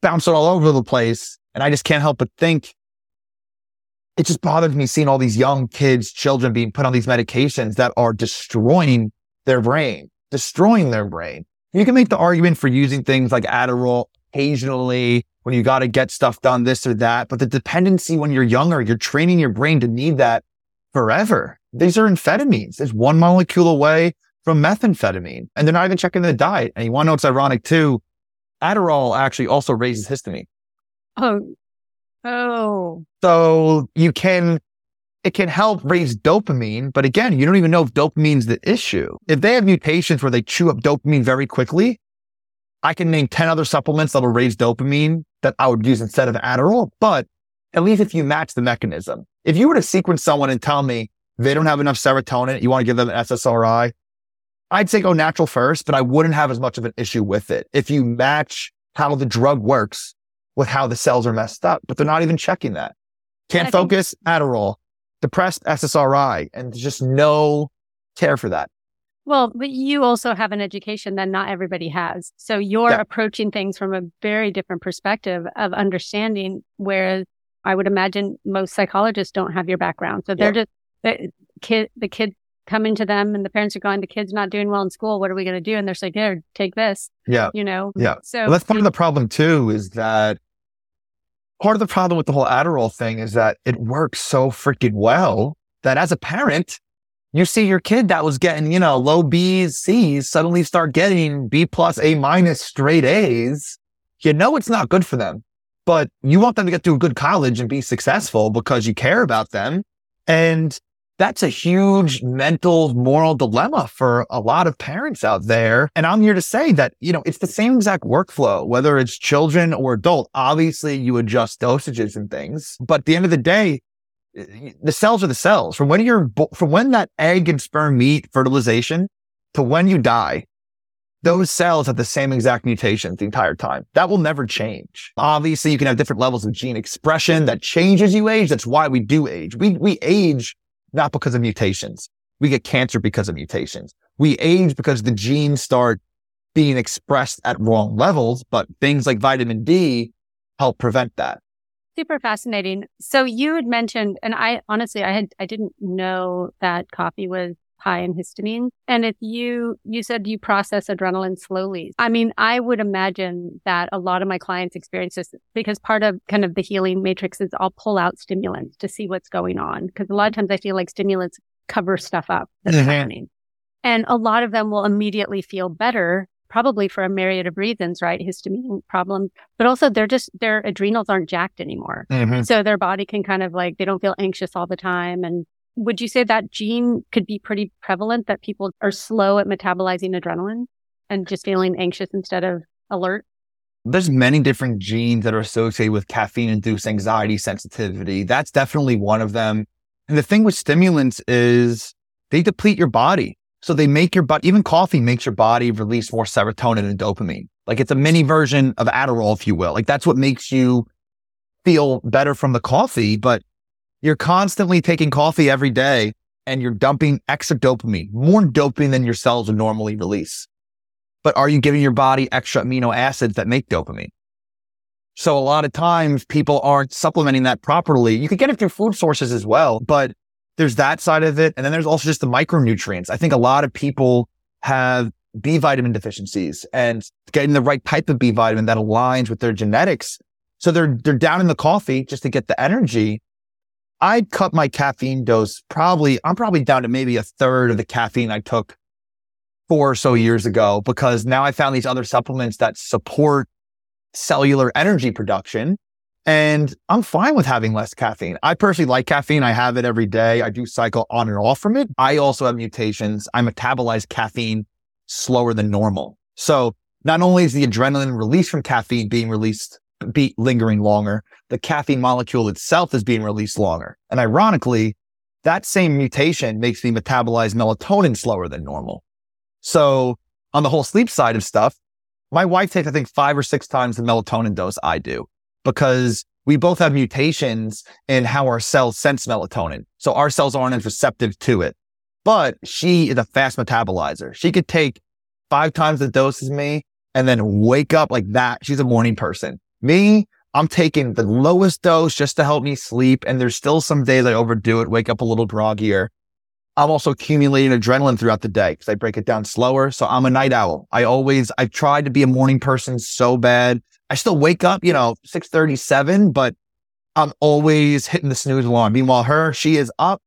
bouncing all over the place. And I just can't help but think it just bothers me seeing all these young kids, children being put on these medications that are destroying their brain, destroying their brain. You can make the argument for using things like Adderall occasionally when you got to get stuff done, this or that. But the dependency when you're younger, you're training your brain to need that forever. These are amphetamines. It's one molecule away from methamphetamine and they're not even checking the diet. And you want to know what's ironic too? Adderall actually also raises histamine. Oh, oh. So you can, it can help raise dopamine. But again, you don't even know if dopamine's the issue. If they have mutations where they chew up dopamine very quickly, I can name 10 other supplements that'll raise dopamine that I would use instead of Adderall. But at least if you match the mechanism, if you were to sequence someone and tell me they don't have enough serotonin, you want to give them an SSRI, I'd say go natural first, but I wouldn't have as much of an issue with it. If you match how the drug works with how the cells are messed up, but they're not even checking that. Can't focus, think- Adderall, depressed SSRI, and just no care for that. Well, but you also have an education that not everybody has. So you're yeah. approaching things from a very different perspective of understanding, whereas I would imagine most psychologists don't have your background. So they're yeah. just, the kid, the kid coming to them and the parents are going, the kid's not doing well in school. What are we going to do? And they're like, here, take this. Yeah. You know? Yeah. So well, that's part of the problem too, is that part of the problem with the whole Adderall thing is that it works so freaking well that as a parent, you see your kid that was getting, you know, low B's, C's suddenly start getting B plus, A minus straight A's. You know, it's not good for them, but you want them to get to a good college and be successful because you care about them. And that's a huge mental moral dilemma for a lot of parents out there. And I'm here to say that, you know, it's the same exact workflow, whether it's children or adult. Obviously you adjust dosages and things, but at the end of the day, the cells are the cells. From when you're, from when that egg and sperm meet fertilization to when you die, those cells have the same exact mutations the entire time. That will never change. Obviously, you can have different levels of gene expression that changes you age. That's why we do age. We, we age not because of mutations. We get cancer because of mutations. We age because the genes start being expressed at wrong levels, but things like vitamin D help prevent that. Super fascinating. So you had mentioned, and I honestly, I had, I didn't know that coffee was high in histamine. And if you, you said you process adrenaline slowly. I mean, I would imagine that a lot of my clients experience this because part of kind of the healing matrix is I'll pull out stimulants to see what's going on. Cause a lot of times I feel like stimulants cover stuff up that's mm-hmm. happening. And a lot of them will immediately feel better probably for a myriad of reasons, right? Histamine problem, but also they're just, their adrenals aren't jacked anymore. Mm-hmm. So their body can kind of like, they don't feel anxious all the time. And would you say that gene could be pretty prevalent that people are slow at metabolizing adrenaline and just feeling anxious instead of alert? There's many different genes that are associated with caffeine induced anxiety sensitivity. That's definitely one of them. And the thing with stimulants is they deplete your body. So they make your body, even coffee makes your body release more serotonin and dopamine. Like it's a mini version of Adderall, if you will. Like that's what makes you feel better from the coffee, but you're constantly taking coffee every day and you're dumping extra dopamine, more dopamine than your cells would normally release. But are you giving your body extra amino acids that make dopamine? So a lot of times people aren't supplementing that properly. You can get it through food sources as well, but there's that side of it. And then there's also just the micronutrients. I think a lot of people have B vitamin deficiencies and getting the right type of B vitamin that aligns with their genetics. So they're, they're down in the coffee just to get the energy. I'd cut my caffeine dose probably, I'm probably down to maybe a third of the caffeine I took four or so years ago because now I found these other supplements that support cellular energy production and I'm fine with having less caffeine. I personally like caffeine. I have it every day. I do cycle on and off from it. I also have mutations. I metabolize caffeine slower than normal. So not only is the adrenaline released from caffeine being released, be lingering longer, the caffeine molecule itself is being released longer. And ironically, that same mutation makes me metabolize melatonin slower than normal. So on the whole sleep side of stuff, my wife takes, I think, five or six times the melatonin dose I do because we both have mutations in how our cells sense melatonin. So our cells aren't as receptive to it. But she is a fast metabolizer. She could take five times the dose as me and then wake up like that. She's a morning person. Me, I'm taking the lowest dose just to help me sleep. And there's still some days I overdo it, wake up a little groggier. I'm also accumulating adrenaline throughout the day because I break it down slower. So I'm a night owl. I always, I've tried to be a morning person so bad. I still wake up, you know, 637, but I'm always hitting the snooze alarm. Meanwhile, her, she is up.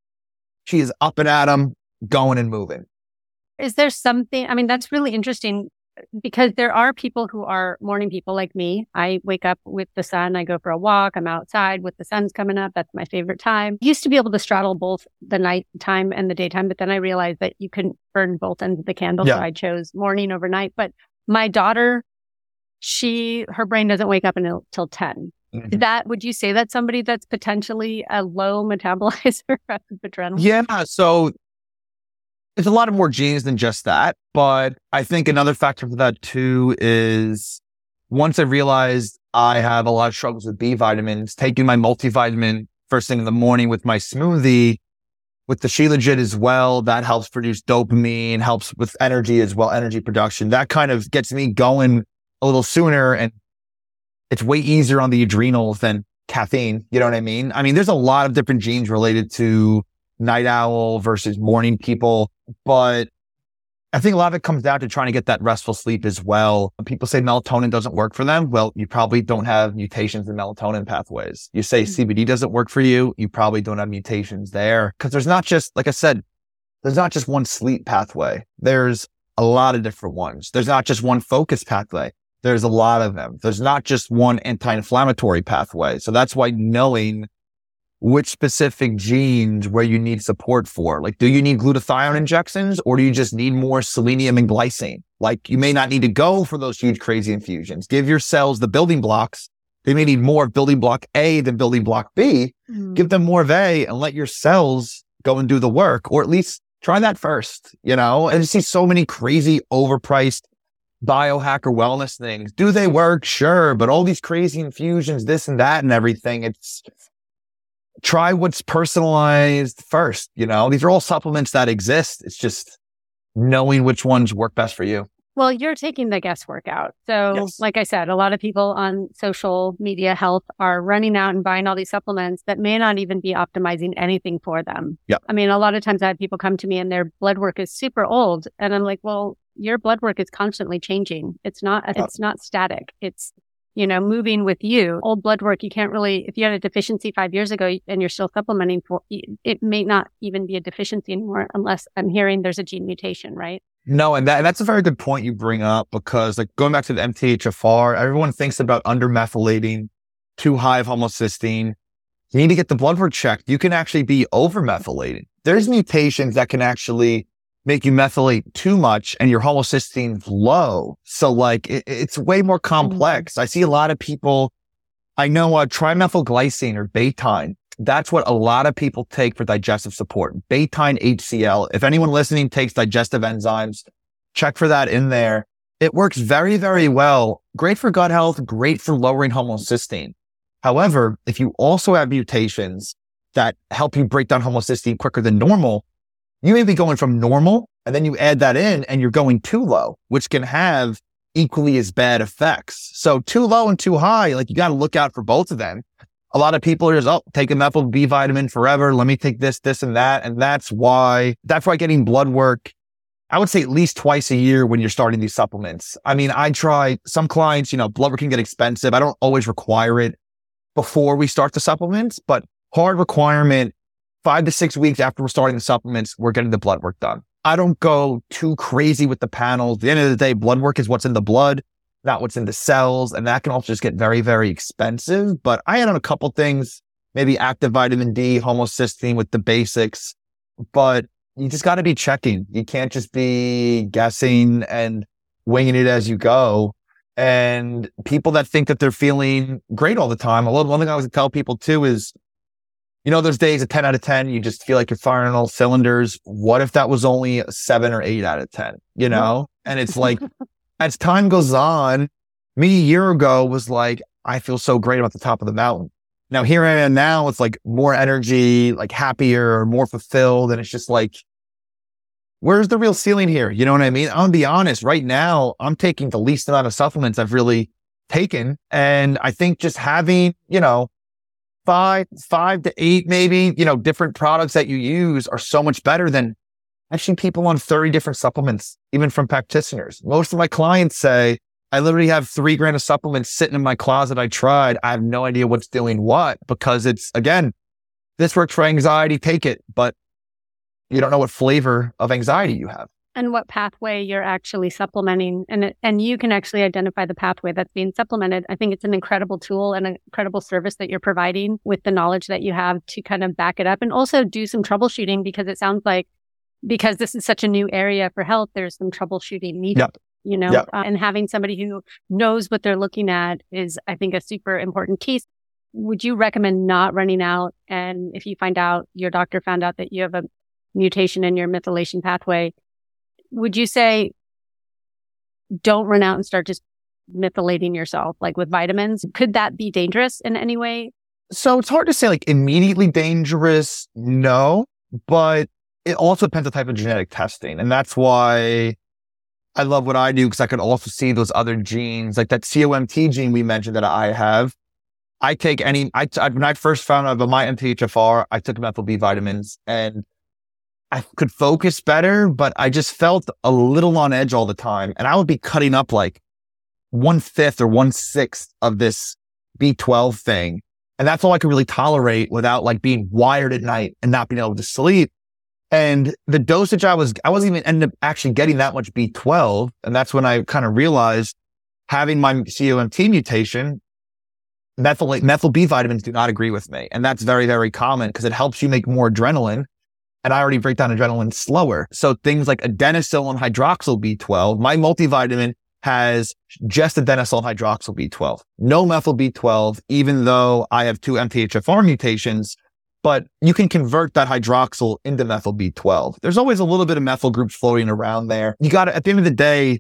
She is up and at 'em, going and moving. Is there something, I mean, that's really interesting because there are people who are morning people like me. I wake up with the sun. I go for a walk. I'm outside with the sun's coming up. That's my favorite time. Used to be able to straddle both the night time and the daytime, but then I realized that you couldn't burn both ends of the candle. Yeah. So I chose morning over night. But my daughter she her brain doesn't wake up until 10 mm-hmm. that would you say that somebody that's potentially a low metabolizer of adrenaline yeah so it's a lot of more genes than just that but i think another factor for that too is once i realized i have a lot of struggles with b vitamins taking my multivitamin first thing in the morning with my smoothie with the Shilajit as well, that helps produce dopamine, helps with energy as well, energy production. That kind of gets me going a little sooner and it's way easier on the adrenals than caffeine. You know what I mean? I mean, there's a lot of different genes related to night owl versus morning people, but I think a lot of it comes down to trying to get that restful sleep as well. People say melatonin doesn't work for them. Well, you probably don't have mutations in melatonin pathways. You say mm-hmm. CBD doesn't work for you. You probably don't have mutations there because there's not just, like I said, there's not just one sleep pathway. There's a lot of different ones. There's not just one focus pathway. There's a lot of them. There's not just one anti-inflammatory pathway. So that's why knowing which specific genes where you need support for, like, do you need glutathione injections or do you just need more selenium and glycine? Like you may not need to go for those huge, crazy infusions. Give your cells the building blocks. They may need more of building block A than building block B. Mm. Give them more of A and let your cells go and do the work, or at least try that first, you know, and you see so many crazy overpriced biohacker wellness things. Do they work? Sure. But all these crazy infusions, this and that and everything, it's try what's personalized first. You know, these are all supplements that exist. It's just knowing which ones work best for you. Well, you're taking the guesswork out. So, yes. like I said, a lot of people on social media health are running out and buying all these supplements that may not even be optimizing anything for them. Yeah. I mean, a lot of times I have people come to me and their blood work is super old. And I'm like, well, your blood work is constantly changing. It's not, uh-huh. it's not static. It's, you know, moving with you. Old blood work, you can't really, if you had a deficiency five years ago and you're still supplementing for, it may not even be a deficiency anymore unless I'm hearing there's a gene mutation, right? No, and, that, and that's a very good point you bring up because like going back to the MTHFR, everyone thinks about undermethylating too high of homocysteine. You need to get the blood work checked. You can actually be overmethylating. There's mutations that can actually make you methylate too much and your homocysteine low. So like it, it's way more mm-hmm. complex. I see a lot of people, I know uh, trimethylglycine or betaine. That's what a lot of people take for digestive support. Betaine HCl. If anyone listening takes digestive enzymes, check for that in there. It works very, very well. Great for gut health, great for lowering homocysteine. However, if you also have mutations that help you break down homocysteine quicker than normal, you may be going from normal and then you add that in and you're going too low, which can have equally as bad effects. So too low and too high, like you got to look out for both of them. A lot of people are just, oh, take a methyl B vitamin forever. Let me take this, this and that. And that's why, that's why getting blood work, I would say at least twice a year when you're starting these supplements. I mean, I try some clients, you know, blood work can get expensive. I don't always require it before we start the supplements, but hard requirement five to six weeks after we're starting the supplements, we're getting the blood work done. I don't go too crazy with the panels. At the end of the day, blood work is what's in the blood, not what's in the cells. And that can also just get very, very expensive. But I had on a couple things, maybe active vitamin D, homocysteine with the basics, but you just got to be checking. You can't just be guessing and winging it as you go. And people that think that they're feeling great all the time. One thing I always tell people too is you know, those days a 10 out of 10, you just feel like you're firing all cylinders. What if that was only a seven or eight out of 10, you know? And it's like, as time goes on, me a year ago was like, I feel so great about the top of the mountain. Now here I am now, it's like more energy, like happier, more fulfilled. And it's just like, where's the real ceiling here? You know what I mean? I'm gonna be honest. Right now, I'm taking the least amount of supplements I've really taken. And I think just having, you know, five, five to eight, maybe, you know, different products that you use are so much better than actually people on 30 different supplements, even from practitioners. Most of my clients say, I literally have three grand of supplements sitting in my closet. I tried. I have no idea what's doing what because it's again, this works for anxiety. Take it, but you don't know what flavor of anxiety you have and what pathway you're actually supplementing and and you can actually identify the pathway that's being supplemented. I think it's an incredible tool and an incredible service that you're providing with the knowledge that you have to kind of back it up and also do some troubleshooting because it sounds like because this is such a new area for health there's some troubleshooting needed yep. you know? Uh, and having somebody who knows what they're looking at is i think a super important piece. Would you recommend not running out? And if you find out your doctor found out that you have a mutation in your methylation pathway would you say don't run out and start just methylating yourself like with vitamins? Could that be dangerous in any way? So it's hard to say like immediately dangerous. No, but it also depends on the type of genetic testing. And that's why I love what I do because I could also see those other genes, like that COMT gene we mentioned that I have. I take any, I, when I first found out about my MTHFR, I took methyl B vitamins and I could focus better, but I just felt a little on edge all the time. And I would be cutting up like one fifth or one sixth of this B12 thing. And that's all I could really tolerate without like being wired at night and not being able to sleep. And the dosage I was, I wasn't even end up actually getting that much B12. And that's when I kind of realized having my COMT mutation, methyl, methyl B vitamins do not agree with me. And that's very, very common because it helps you make more adrenaline and I already break down adrenaline slower. So things like adenosyl and hydroxyl B12, my multivitamin has just adenosyl hydroxyl B12, no methyl B12, even though I have two MTHFR mutations. but you can convert that hydroxyl into methyl B12. There's always a little bit of methyl groups floating around there. You got to, at the end of the day,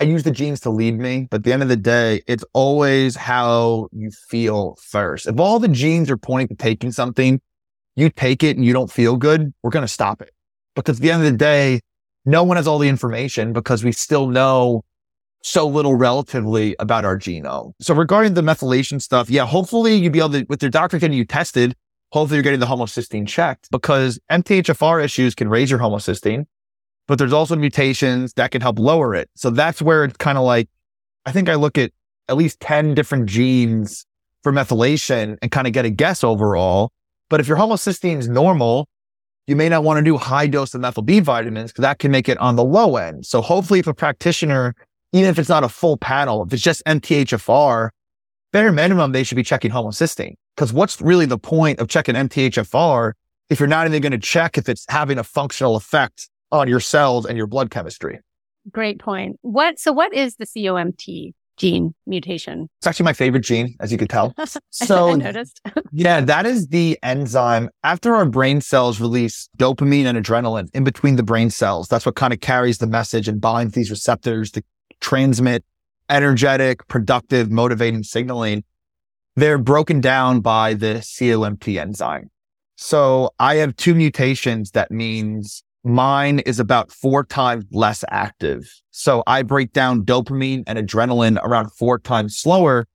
I use the genes to lead me, but at the end of the day, it's always how you feel first. If all the genes are pointing to taking something, you take it and you don't feel good, we're going to stop it. Because at the end of the day, no one has all the information because we still know so little relatively about our genome. So regarding the methylation stuff, yeah, hopefully you'd be able to, with your doctor getting you tested, hopefully you're getting the homocysteine checked because MTHFR issues can raise your homocysteine but there's also mutations that can help lower it. So that's where it's kind of like, I think I look at at least 10 different genes for methylation and kind of get a guess overall. But if your homocysteine is normal, you may not want to do high dose of methyl B vitamins because that can make it on the low end. So hopefully if a practitioner, even if it's not a full panel, if it's just MTHFR, bare minimum, they should be checking homocysteine. Because what's really the point of checking MTHFR if you're not even going to check if it's having a functional effect on your cells and your blood chemistry. Great point. What so what is the COMT gene mutation? It's actually my favorite gene, as you could tell. So noticed. yeah, that is the enzyme after our brain cells release dopamine and adrenaline in between the brain cells. That's what kind of carries the message and binds these receptors to transmit energetic, productive, motivating signaling. They're broken down by the COMT enzyme. So I have two mutations that means mine is about four times less active. So I break down dopamine and adrenaline around four times slower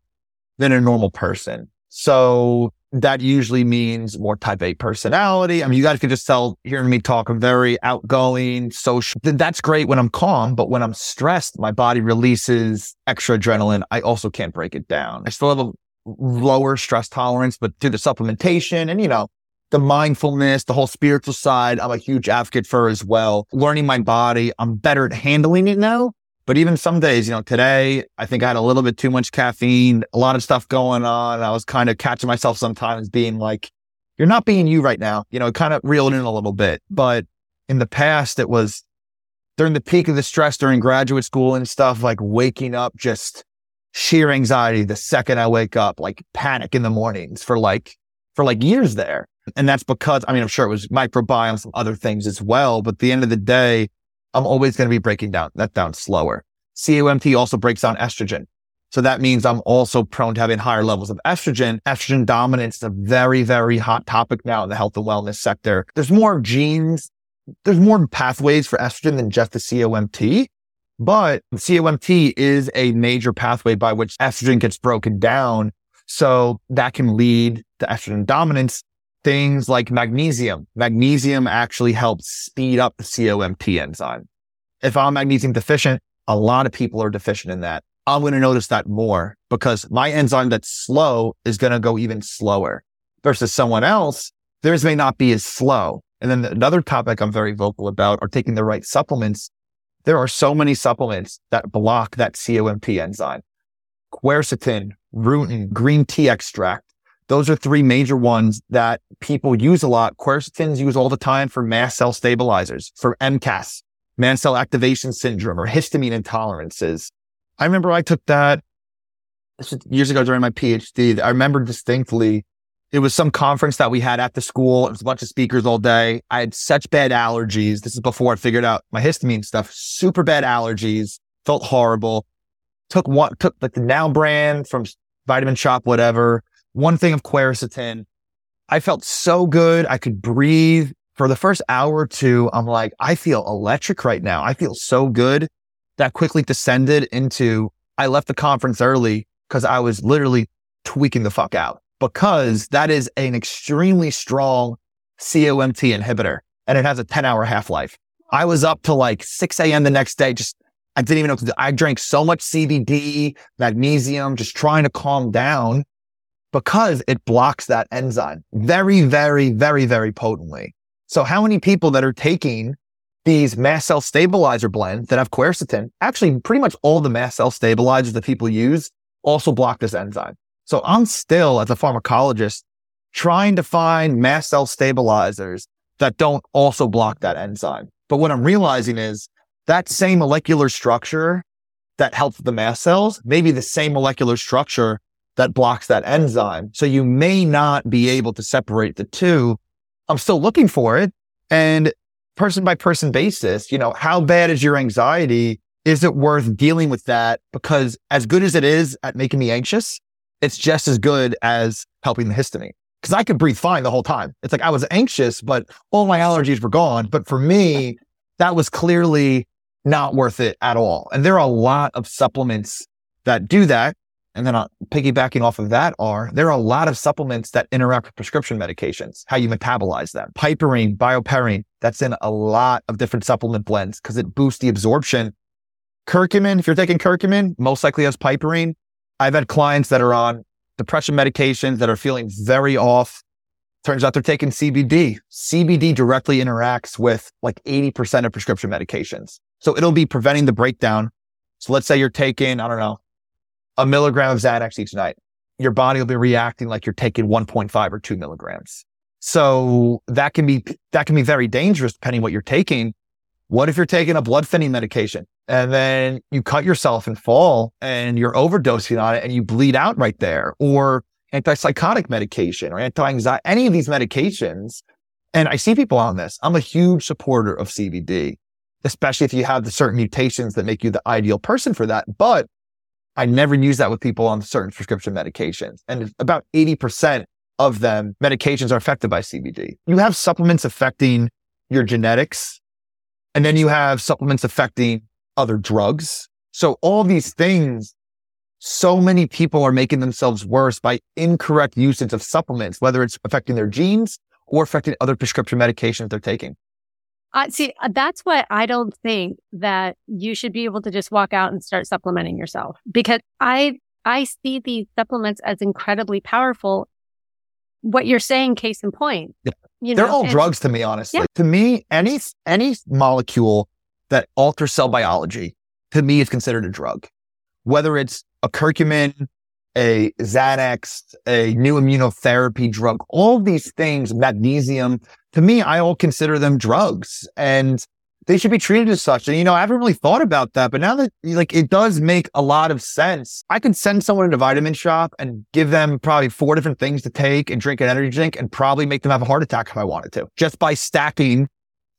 than a normal person. So that usually means more type A personality. I mean, you guys can just tell hearing me talk, I'm very outgoing, social. That's great when I'm calm, but when I'm stressed, my body releases extra adrenaline. I also can't break it down. I still have a lower stress tolerance, but through the supplementation and, you know, the mindfulness, the whole spiritual side, I'm a huge advocate for as well. Learning my body, I'm better at handling it now. But even some days, you know, today, I think I had a little bit too much caffeine, a lot of stuff going on. I was kind of catching myself sometimes being like, you're not being you right now, you know, kind of reeled in a little bit. But in the past, it was during the peak of the stress during graduate school and stuff, like waking up just sheer anxiety the second I wake up, like panic in the mornings for like, for like years there. And that's because, I mean, I'm sure it was microbiome, some other things as well. But at the end of the day, I'm always going to be breaking down that down slower. COMT also breaks down estrogen. So that means I'm also prone to having higher levels of estrogen. Estrogen dominance is a very, very hot topic now in the health and wellness sector. There's more genes, there's more pathways for estrogen than just the COMT. But COMT is a major pathway by which estrogen gets broken down. So that can lead to estrogen dominance things like magnesium. Magnesium actually helps speed up the COMT enzyme. If I'm magnesium deficient, a lot of people are deficient in that. I'm going to notice that more because my enzyme that's slow is going to go even slower versus someone else. Theirs may not be as slow. And then another topic I'm very vocal about are taking the right supplements. There are so many supplements that block that COMT enzyme. Quercetin, rutin, green tea extract, those are three major ones that people use a lot. Quercetin's used all the time for mast cell stabilizers, for MCAS, mast cell activation syndrome, or histamine intolerances. I remember I took that years ago during my PhD. I remember distinctly it was some conference that we had at the school. It was a bunch of speakers all day. I had such bad allergies. This is before I figured out my histamine stuff, super bad allergies, felt horrible. Took one, took like the now brand from Vitamin Shoppe, whatever one thing of quercetin. I felt so good. I could breathe for the first hour or two. I'm like, I feel electric right now. I feel so good. That quickly descended into, I left the conference early because I was literally tweaking the fuck out because that is an extremely strong COMT inhibitor and it has a 10 hour half life. I was up to like 6 a.m. the next day. Just, I didn't even know. I drank so much CBD, magnesium, just trying to calm down because it blocks that enzyme very, very, very, very potently. So how many people that are taking these mast cell stabilizer blends that have quercetin, actually pretty much all the mast cell stabilizers that people use also block this enzyme. So I'm still as a pharmacologist trying to find mast cell stabilizers that don't also block that enzyme. But what I'm realizing is that same molecular structure that helps the mast cells, maybe the same molecular structure that blocks that enzyme. So you may not be able to separate the two. I'm still looking for it. And person by person basis, you know, how bad is your anxiety? Is it worth dealing with that? Because as good as it is at making me anxious, it's just as good as helping the histamine. Cause I could breathe fine the whole time. It's like I was anxious, but all my allergies were gone. But for me, that was clearly not worth it at all. And there are a lot of supplements that do that. And then uh, piggybacking off of that are there are a lot of supplements that interact with prescription medications, how you metabolize them. Piperine, bioperine, that's in a lot of different supplement blends because it boosts the absorption. Curcumin, if you're taking curcumin, most likely has piperine. I've had clients that are on depression medications that are feeling very off. Turns out they're taking CBD. CBD directly interacts with like 80% of prescription medications. So it'll be preventing the breakdown. So let's say you're taking, I don't know, a milligram of Xanax each night. Your body will be reacting like you're taking 1.5 or two milligrams. So that can be, that can be very dangerous depending what you're taking. What if you're taking a blood thinning medication and then you cut yourself and fall and you're overdosing on it and you bleed out right there or antipsychotic medication or anti-anxiety, any of these medications. And I see people on this. I'm a huge supporter of CBD, especially if you have the certain mutations that make you the ideal person for that. But I never use that with people on certain prescription medications. And about 80% of them medications are affected by CBD. You have supplements affecting your genetics, and then you have supplements affecting other drugs. So all these things, so many people are making themselves worse by incorrect usage of supplements, whether it's affecting their genes or affecting other prescription medications they're taking. Uh, see, uh, that's why I don't think that you should be able to just walk out and start supplementing yourself because I, I see these supplements as incredibly powerful. What you're saying, case in point. Yeah. You They're know, all drugs to me, honestly. Yeah. To me, any, any molecule that alters cell biology, to me, is considered a drug. Whether it's a curcumin, a Xanax, a new immunotherapy drug, all these things, magnesium, to me, I all consider them drugs and they should be treated as such. And, you know, I haven't really thought about that, but now that like it does make a lot of sense. I could send someone to Vitamin Shoppe and give them probably four different things to take and drink an energy drink and probably make them have a heart attack if I wanted to just by stacking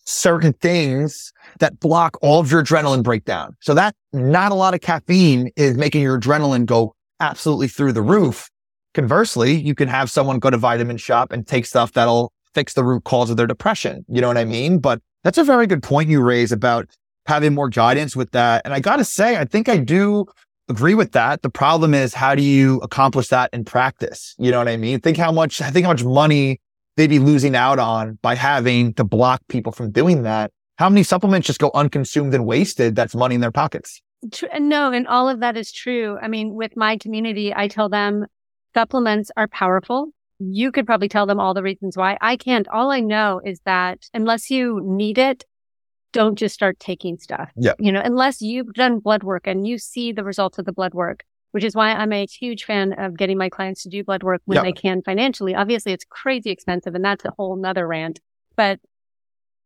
certain things that block all of your adrenaline breakdown. So that not a lot of caffeine is making your adrenaline go absolutely through the roof. Conversely, you can have someone go to Vitamin Shoppe and take stuff that'll fix the root cause of their depression. You know what I mean? But that's a very good point you raise about having more guidance with that. And I got to say, I think I do agree with that. The problem is, how do you accomplish that in practice? You know what I mean? Think how much, I think how much money they'd be losing out on by having to block people from doing that. How many supplements just go unconsumed and wasted? That's money in their pockets. No, and all of that is true. I mean, with my community, I tell them supplements are powerful. You could probably tell them all the reasons why. I can't. All I know is that unless you need it, don't just start taking stuff. Yeah. You know, unless you've done blood work and you see the results of the blood work, which is why I'm a huge fan of getting my clients to do blood work when they can financially. Obviously, it's crazy expensive and that's a whole nother rant. But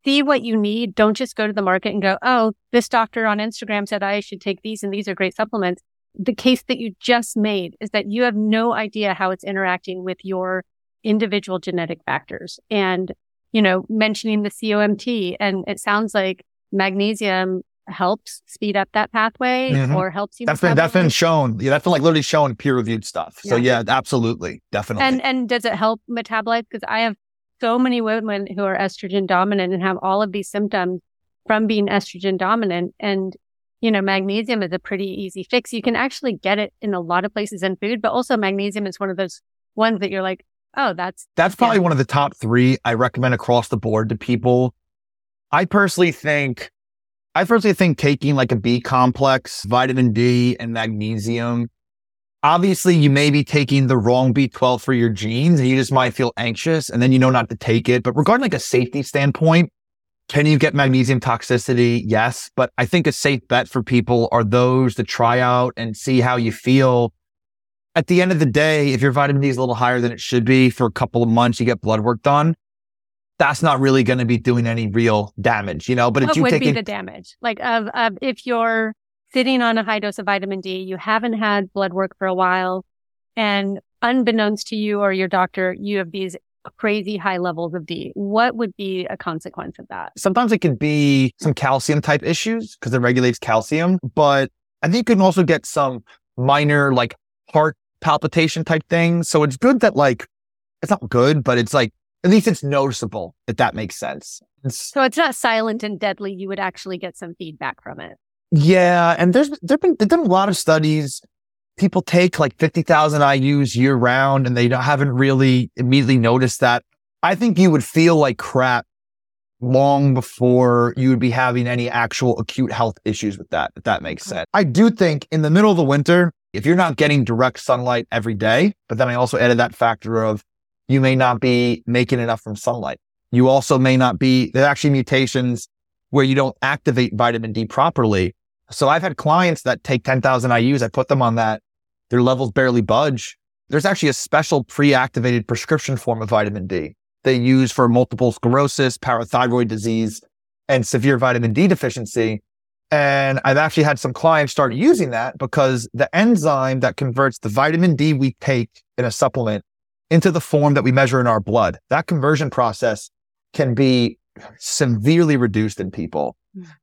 see what you need. Don't just go to the market and go, oh, this doctor on Instagram said I should take these and these are great supplements. The case that you just made is that you have no idea how it's interacting with your individual genetic factors. And, you know, mentioning the COMT and it sounds like magnesium helps speed up that pathway mm-hmm. or helps you. That's been, that's been shown. Yeah. That's been like literally shown peer reviewed stuff. Yeah. So yeah, absolutely. Definitely. And, and does it help metabolize? Cause I have so many women who are estrogen dominant and have all of these symptoms from being estrogen dominant. And, you know, magnesium is a pretty easy fix. You can actually get it in a lot of places in food, but also magnesium is one of those ones that you're like, oh, that's. That's probably yeah. one of the top three I recommend across the board to people. I personally think, I personally think taking like a B complex, vitamin D and magnesium obviously you may be taking the wrong B12 for your genes and you just might feel anxious and then you know not to take it. But regarding like a safety standpoint, can you get magnesium toxicity? Yes. But I think a safe bet for people are those to try out and see how you feel. At the end of the day, if your vitamin D is a little higher than it should be for a couple of months, you get blood work done. That's not really going to be doing any real damage, you know. But what if you would take be the damage, like of, of if you're sitting on a high dose of vitamin D, you haven't had blood work for a while, and unbeknownst to you or your doctor, you have these crazy high levels of D. What would be a consequence of that? Sometimes it could be some calcium type issues because it regulates calcium, but I think you can also get some minor like heart palpitation type things. So it's good that like, it's not good, but it's like, at least it's noticeable, if that makes sense. It's, so it's not silent and deadly. You would actually get some feedback from it. Yeah. And there's, there've been, there've been a lot of studies. People take like 50,000 IUs year round and they haven't really immediately noticed that. I think you would feel like crap long before you would be having any actual acute health issues with that, if that makes uh-huh. sense. I do think in the middle of the winter, if you're not getting direct sunlight every day, but then I also added that factor of you may not be making enough from sunlight. You also may not be, there's actually mutations where you don't activate vitamin D properly. So I've had clients that take 10,000 IUs. I put them on that. Their levels barely budge. There's actually a special pre-activated prescription form of vitamin D they use for multiple sclerosis, parathyroid disease, and severe vitamin D deficiency. And I've actually had some clients start using that because the enzyme that converts the vitamin D we take in a supplement into the form that we measure in our blood, that conversion process can be severely reduced in people.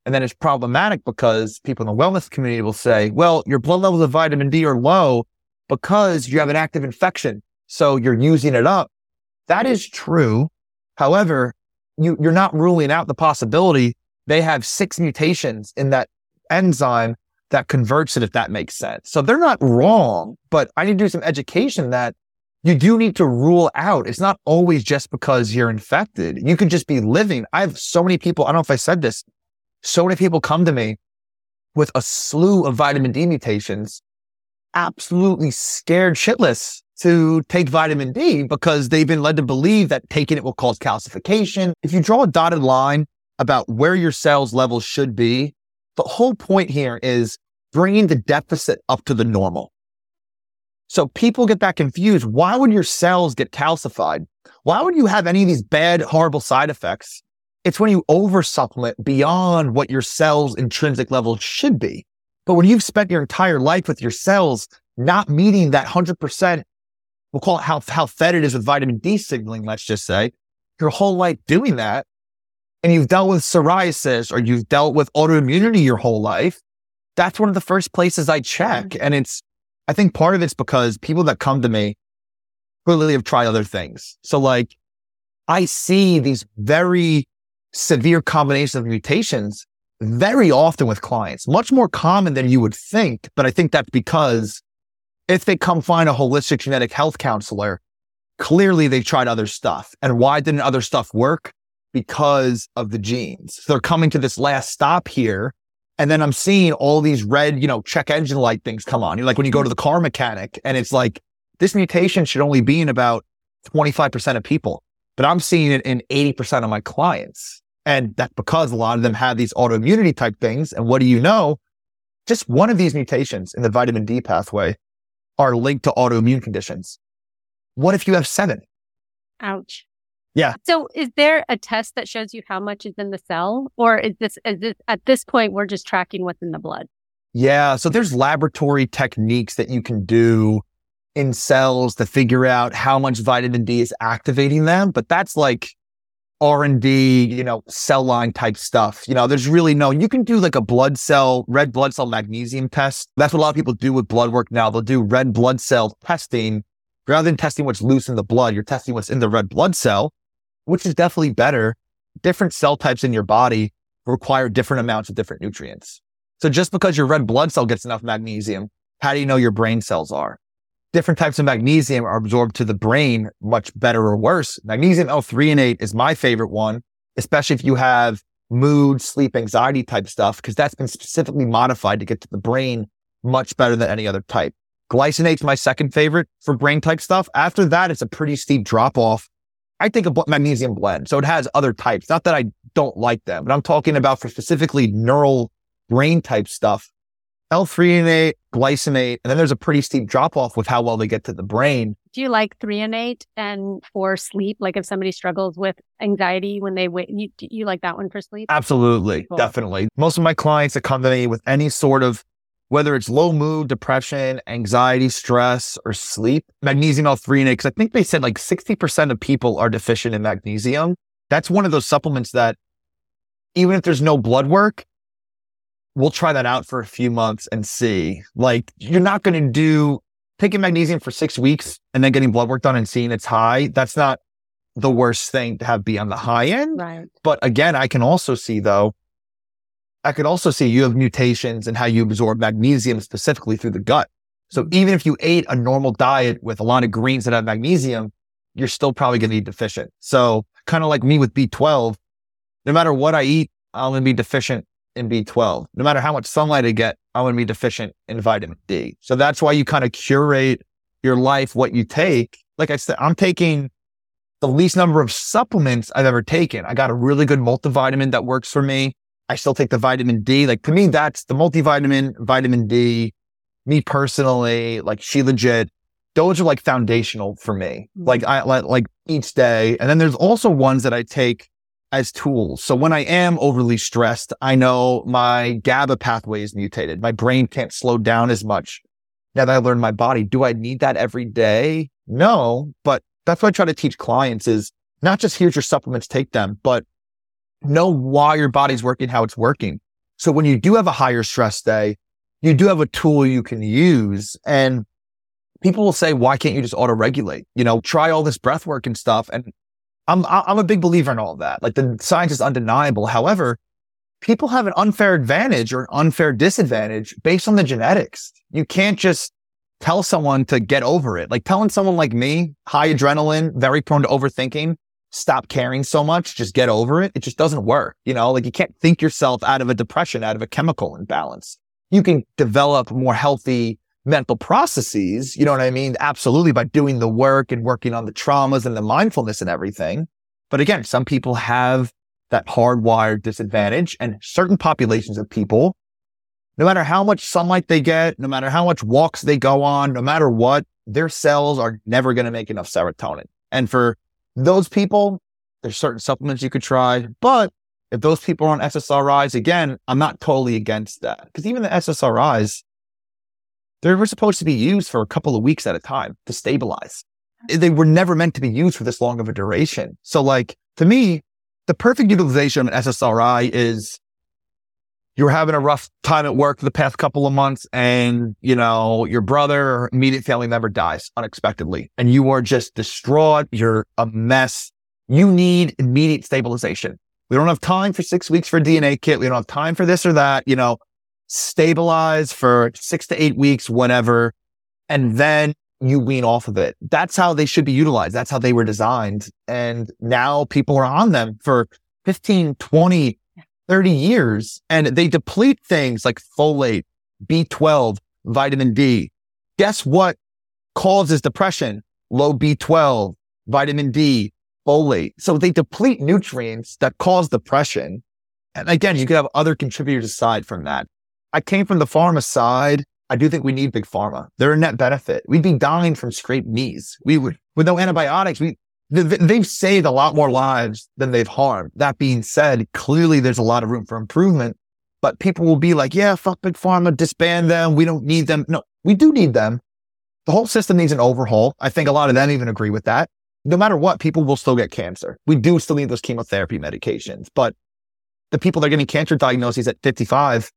And then it's problematic because people in the wellness community will say, well, your blood levels of vitamin D are low because you have an active infection. So you're using it up. That is true. However, you, you're not ruling out the possibility they have six mutations in that enzyme that converts it, if that makes sense. So they're not wrong, but I need to do some education that you do need to rule out. It's not always just because you're infected. You could just be living. I have so many people. I don't know if I said this. So many people come to me with a slew of vitamin D mutations, absolutely scared shitless to take vitamin D because they've been led to believe that taking it will cause calcification. If you draw a dotted line about where your cells levels should be, the whole point here is bringing the deficit up to the normal. So people get that confused. Why would your cells get calcified? Why would you have any of these bad, horrible side effects? It's when you over supplement beyond what your cells intrinsic level should be. But when you've spent your entire life with your cells not meeting that 100%, we'll call it how, how fed it is with vitamin D signaling, let's just say, your whole life doing that, and you've dealt with psoriasis or you've dealt with autoimmunity your whole life, that's one of the first places I check. Mm-hmm. And it's I think part of it's because people that come to me clearly have tried other things. So like I see these very severe combinations of mutations very often with clients, much more common than you would think. But I think that's because if they come find a holistic genetic health counselor, clearly they've tried other stuff. And why didn't other stuff work? Because of the genes. So they're coming to this last stop here and then I'm seeing all these red, you know, check engine light things come on. Like when you go to the car mechanic and it's like, this mutation should only be in about 25% of people, but I'm seeing it in 80% of my clients. And that's because a lot of them have these autoimmunity type things. And what do you know? Just one of these mutations in the vitamin D pathway are linked to autoimmune conditions. What if you have seven? Ouch. Yeah. So is there a test that shows you how much is in the cell or is this, is this at this point, we're just tracking what's in the blood? Yeah. So there's laboratory techniques that you can do in cells to figure out how much vitamin D is activating them. But that's like R&D, you know, cell line type stuff. You know, there's really no, you can do like a blood cell, red blood cell magnesium test. That's what a lot of people do with blood work now. They'll do red blood cell testing. Rather than testing what's loose in the blood, you're testing what's in the red blood cell which is definitely better. Different cell types in your body require different amounts of different nutrients. So just because your red blood cell gets enough magnesium, how do you know your brain cells are? Different types of magnesium are absorbed to the brain much better or worse. Magnesium L-threonate is my favorite one, especially if you have mood, sleep, anxiety type stuff, because that's been specifically modified to get to the brain much better than any other type. Glycinate's my second favorite for brain type stuff. After that, it's a pretty steep drop off I think a magnesium blend. So it has other types. Not that I don't like them, but I'm talking about for specifically neural brain type stuff. L-threonate, glycinate, and then there's a pretty steep drop off with how well they get to the brain. Do you like threonate and for sleep? Like if somebody struggles with anxiety when they wait, you, you like that one for sleep? Absolutely. Cool. Definitely. Most of my clients that come to me with any sort of whether it's low mood, depression, anxiety, stress, or sleep, magnesium L3 because I think they said like 60% of people are deficient in magnesium. That's one of those supplements that even if there's no blood work, we'll try that out for a few months and see. Like you're not going to do taking magnesium for six weeks and then getting blood work done and seeing it's high. That's not the worst thing to have be on the high end. Right. But again, I can also see though, I could also see you have mutations and how you absorb magnesium specifically through the gut. So Mm-hmm. even if you ate a normal diet with a lot of greens that have magnesium, you're still probably going to be deficient. So kind of like me with B12, no matter what I eat, I'm going to be deficient in B12. No matter how much sunlight I get, I'm going to be deficient in vitamin D. So that's why you kind of curate your life, what you take. Like I said, I'm taking the least number of supplements I've ever taken. I got a really good multivitamin that works for me. I still take the vitamin D. Like to me, that's the multivitamin, vitamin D. Me personally, like Shilajit, those are like foundational for me. Like mm-hmm. I like, like each day. And then there's also ones that I take as tools. So when I am overly stressed, I know my GABA pathway is mutated. My brain can't slow down as much. Now that I learned my body, do I need that every day? No, but that's what I try to teach clients is not just here's your supplements, take them, but know why your body's working, how it's working. So when you do have a higher stress day, you do have a tool you can use and people will say, why can't you just auto regulate? You know, try all this breath work and stuff. And I'm, I'm a big believer in all of that. Like the science is undeniable. However, people have an unfair advantage or unfair disadvantage based on the genetics. You can't just tell someone to get over it. Like telling someone like me, high adrenaline, very prone to overthinking, stop caring so much, just get over it. It just doesn't work. You know, like you can't think yourself out of a depression, out of a chemical imbalance. You can develop more healthy mental processes. You know what I mean? Absolutely by doing the work and working on the traumas and the mindfulness and everything. But again, some people have that hardwired disadvantage and certain populations of people, no matter how much sunlight they get, no matter how much walks they go on, no matter what, their cells are never going to make enough serotonin. And for those people, there's certain supplements you could try. But if those people are on SSRIs, again, I'm not totally against that because even the SSRIs, they were supposed to be used for a couple of weeks at a time to stabilize. They were never meant to be used for this long of a duration. So like to me, the perfect utilization of an SSRI is you're having a rough time at work for the past couple of months and, you know, your brother or immediate family member dies unexpectedly and you are just distraught. You're a mess. You need immediate stabilization. We don't have time for six weeks for a DNA kit. We don't have time for this or that, you know, stabilize for six to eight weeks, whatever. And then you wean off of it. That's how they should be utilized. That's how they were designed. And now people are on them for 15, 20, 30 years and they deplete things like folate, B12, vitamin D. Guess what causes depression? Low B12, vitamin D, folate. So they deplete nutrients that cause depression. And again, you could have other contributors aside from that. I came from the pharma side. I do think we need big pharma. They're a net benefit. We'd be dying from scraped knees. We would, with no antibiotics, we, they've saved a lot more lives than they've harmed. That being said, clearly there's a lot of room for improvement, but people will be like, yeah, fuck big pharma, disband them. We don't need them. No, we do need them. The whole system needs an overhaul. I think a lot of them even agree with that. No matter what, people will still get cancer. We do still need those chemotherapy medications, but the people that are getting cancer diagnoses at 55,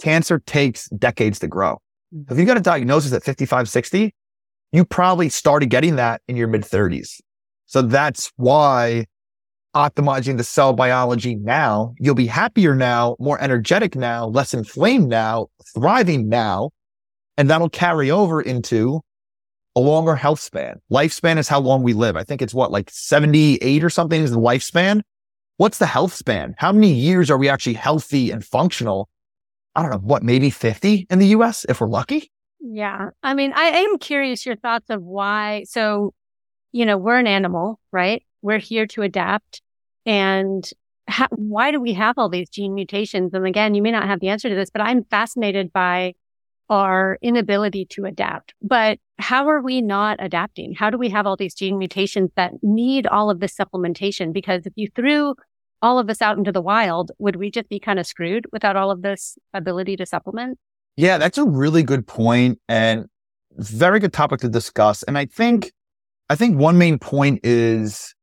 cancer takes decades to grow. Mm-hmm. If you got a diagnosis at 55, 60, you probably started getting that in your mid 30s. So that's why optimizing the cell biology now, you'll be happier now, more energetic now, less inflamed now, thriving now. And that'll carry over into a longer health span. Lifespan is how long we live. I think it's what, like 78 or something is the lifespan. What's the health span? How many years are we actually healthy and functional? I don't know, what, maybe 50 in the US if we're lucky? Yeah. I mean, I am curious your thoughts of why. So, you know, we're an animal, right? We're here to adapt. And why do we have all these gene mutations? And again, you may not have the answer to this, but I'm fascinated by our inability to adapt. But how are we not adapting? How do we have all these gene mutations that need all of this supplementation? Because if you threw all of this out into the wild, would we just be kind of screwed without all of this ability to supplement? Yeah, that's a really good point and very good topic to discuss. And I think, I think one main point is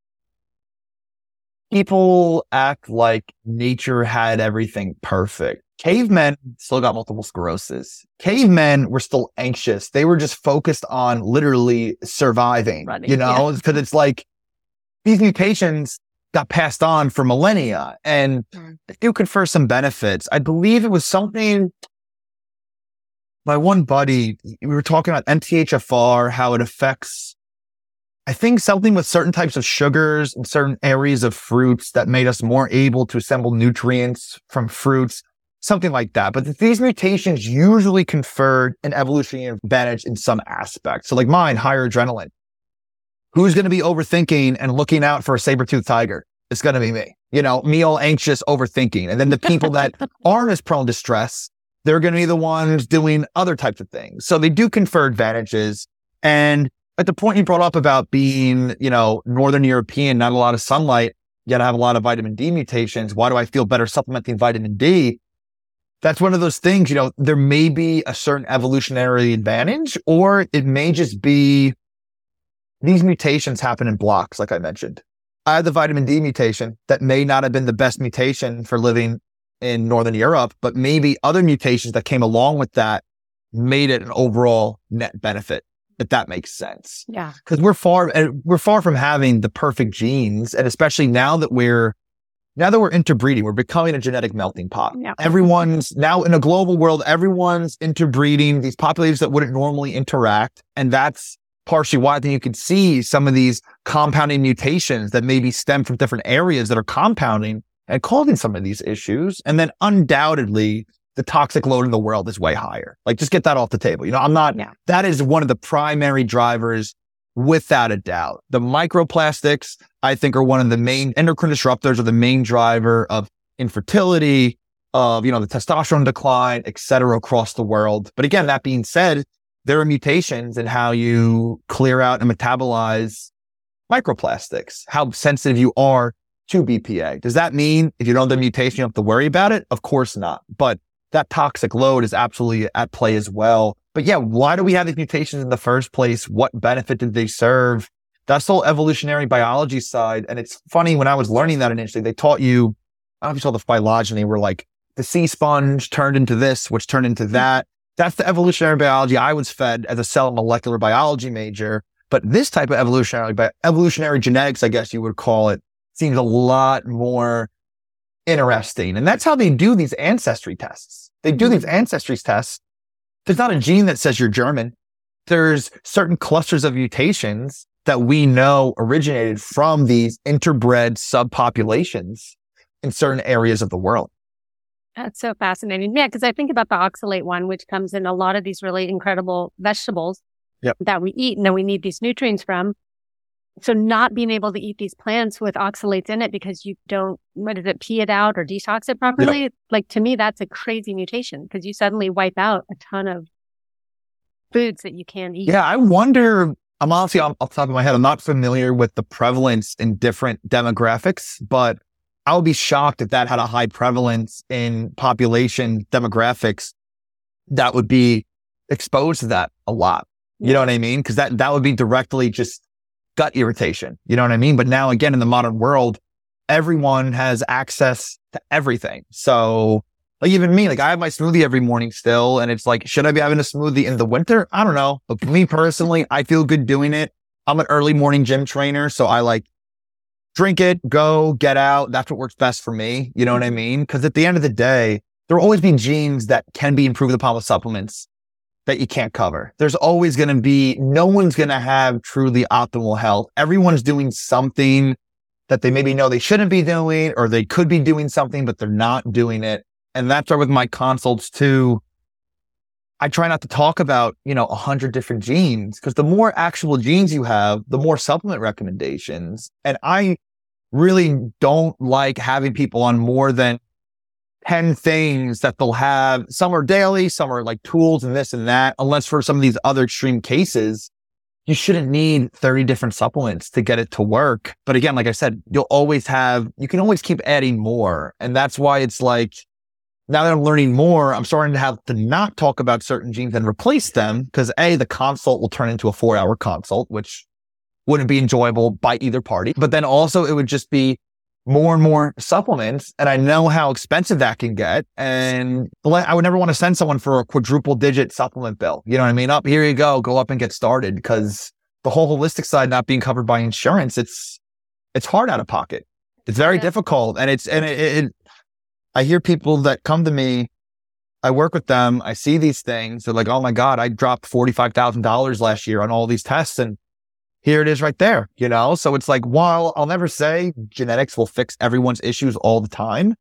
people act like nature had everything perfect. Cavemen still got multiple sclerosis. Cavemen were still anxious. They were just focused on literally surviving, Running, you know, because it's like these mutations got passed on for millennia and Mm. they do confer some benefits. I believe it was something my one buddy, we were talking about MTHFR, how it affects, I think something with certain types of sugars and certain areas of fruits that made us more able to assemble nutrients from fruits, something like that. But these mutations usually conferred an evolutionary advantage in some aspect. So like mine, higher adrenaline. Who's going to be overthinking and looking out for a saber tooth tiger? It's going to be me. You know, me all anxious, overthinking. And then the people that aren't as prone to stress, they're going to be the ones doing other types of things. So they do confer advantages. And at the point you brought up about being, you know, Northern European, not a lot of sunlight, yet I have a lot of vitamin D mutations. Why do I feel better supplementing vitamin D? That's one of those things, you know, there may be a certain evolutionary advantage, or it may just be these mutations happen in blocks, like I mentioned. I had the vitamin D mutation that may not have been the best mutation for living in Northern Europe, but maybe other mutations that came along with that made it an overall net benefit, if that makes sense. Yeah. Because we're far, eh, we're far from having the perfect genes. And especially now that we're, now that we're interbreeding, we're becoming a genetic melting pot. Yeah. Everyone's now in a global world, everyone's interbreeding these populations that wouldn't normally interact. And that's partially why I think you could see some of these compounding mutations that maybe stem from different areas that are compounding and causing some of these issues. And then undoubtedly, the toxic load in the world is way higher. Like, just get that off the table. You know, I'm not, Yeah. that is one of the primary drivers without a doubt. The microplastics, I think, are one of the main endocrine disruptors or the main driver of infertility, of, you know, the testosterone decline, et cetera, across the world. But again, that being said, there are mutations in how you clear out and metabolize microplastics, how sensitive you are to BPA. Does that mean if you don't have the mutation, you don't have to worry about it? Of course not. But that toxic load is absolutely at play as well. But yeah, why do we have these mutations in the first place? What benefit did they serve? That's the whole evolutionary biology side. And it's funny when I was learning that initially, they taught you, I don't know if you saw the phylogeny where like the sea sponge turned into this, which turned into mm-hmm. that. That's the evolutionary biology I was fed as a cell and molecular biology major. But this type of evolutionary, bi- evolutionary genetics, I guess you would call it, seems a lot more interesting. And that's how they do these ancestry tests. They do these mm-hmm. ancestry tests. There's not a gene that says you're German. There's certain clusters of mutations that we know originated from these interbred subpopulations in certain areas of the world. That's so fascinating. Yeah, because I think about the oxalate one, which comes in a lot of these really incredible vegetables Yep. that we eat and that we need these nutrients from. So not being able to eat these plants with oxalates in it because you don't, what is it, pee it out or detox it properly? Like to me, that's a crazy mutation because you suddenly wipe out a ton of foods that you can't eat. Yeah, I wonder. I'm honestly off off the top of my head, I'm not familiar with the prevalence in different demographics, but I would be shocked if that had a high prevalence in population demographics that would be exposed to that a lot. You know what I mean? Because that that would be directly just gut irritation. You know what I mean? But now again, in the modern world, everyone has access to everything. So like even me, like I have my smoothie every morning still. And it's like, should I be having a smoothie in the winter? I don't know. But me personally, I feel good doing it. I'm an early morning gym trainer. So I like drink it, go, get out. That's what works best for me. You know what I mm-hmm. mean? Cause at the end of the day, there will always be genes that can be improved upon with supplements that you can't cover. There's always going to be, no one's going to have truly optimal health. Everyone's doing something that they maybe know they shouldn't be doing, or they could be doing something, but they're not doing it. And that's why with my consults too, I try not to talk about, you know, a hundred different genes because the more actual genes you have, the more supplement recommendations. And I really don't like having people on more than 10 things that they'll have. Some are daily, some are like tools and this and that. Unless for some of these other extreme cases, you shouldn't need 30 different supplements to get it to work. But again, like I said, you'll always have, you can always keep adding more. And that's why it's like, now that I'm learning more, I'm starting to have to not talk about certain genes and replace them because A, the consult will turn into a four hour consult, which wouldn't be enjoyable by either party. But then also it would just be more and more supplements. And I know how expensive that can get. And I would never want to send someone for a quadruple digit supplement bill. You know what I mean? Up here you go, go up and get started because the whole holistic side not being covered by insurance, it's, it's hard out of pocket. It's very yeah. difficult. And it's, and it, it, I hear people that come to me, I work with them, I see these things. They're like, oh my God, I dropped $45,000 last year on all these tests. And here it is right there, you know? So it's like, while I'll never say genetics will fix everyone's issues all the time,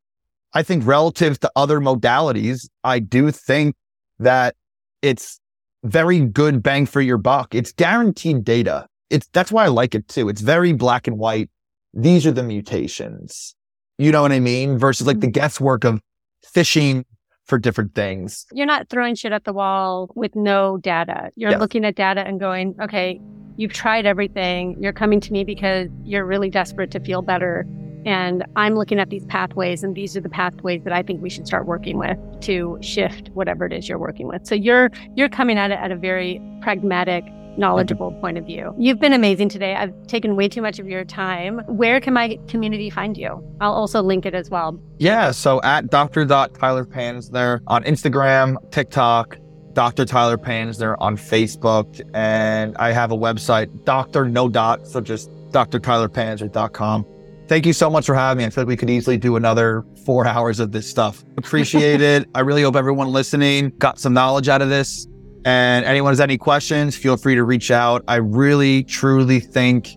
I think relative to other modalities, I do think that it's very good bang for your buck. It's guaranteed data. It's that's why I like it too. It's very black and white. These are the mutations. You know what I mean? Versus like the mm-hmm. guesswork of fishing for different things. You're not throwing shit at the wall with no data. You're yes. looking at data and going, okay, you've tried everything. You're coming to me because you're really desperate to feel better. And I'm looking at these pathways, and these are the pathways that I think we should start working with to shift whatever it is you're working with. So you're you're coming at it at a very pragmatic knowledgeable point of view. You've been amazing today. I've taken way too much of your time. Where can my community find you? I'll also link it as well. Yeah. So at Dr. Tyler Panzner on Instagram, TikTok, Dr. Tyler Panzner on Facebook. And I have a website, Dr. No Dot. So just drtylerpanzner.com. Thank you so much for having me. I feel like we could easily do another four hours of this stuff. Appreciate it. I really hope everyone listening got some knowledge out of this. And anyone has any questions, feel free to reach out. I really, truly think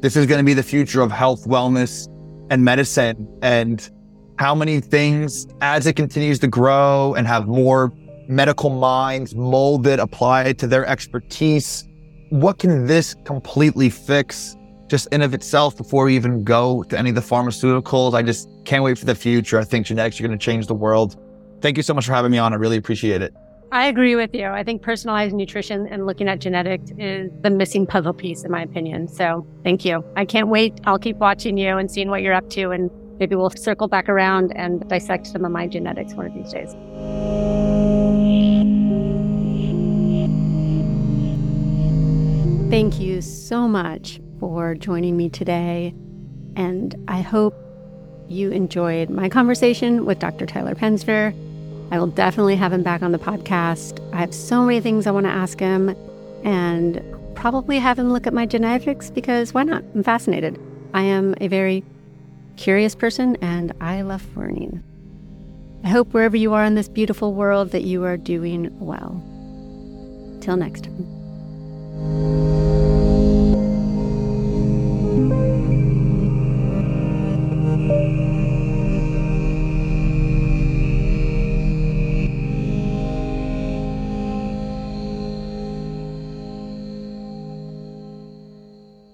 this is going to be the future of health, wellness, and medicine. And how many things, as it continues to grow and have more medical minds molded, applied to their expertise, what can this completely fix just in of itself before we even go to any of the pharmaceuticals? I just can't wait for the future. I think genetics are going to change the world. Thank you so much for having me on. I really appreciate it. I agree with you. I think personalized nutrition and looking at genetics is the missing puzzle piece, in my opinion. So thank you. I can't wait. I'll keep watching you and seeing what you're up to. And maybe we'll circle back around and dissect some of my genetics one of these days. Thank you so much for joining me today. And I hope you enjoyed my conversation with Dr. Tyler Penzner. I will definitely have him back on the podcast. I have so many things I want to ask him and probably have him look at my genetics because why not? I'm fascinated. I am a very curious person and I love learning. I hope wherever you are in this beautiful world that you are doing well. Till next time.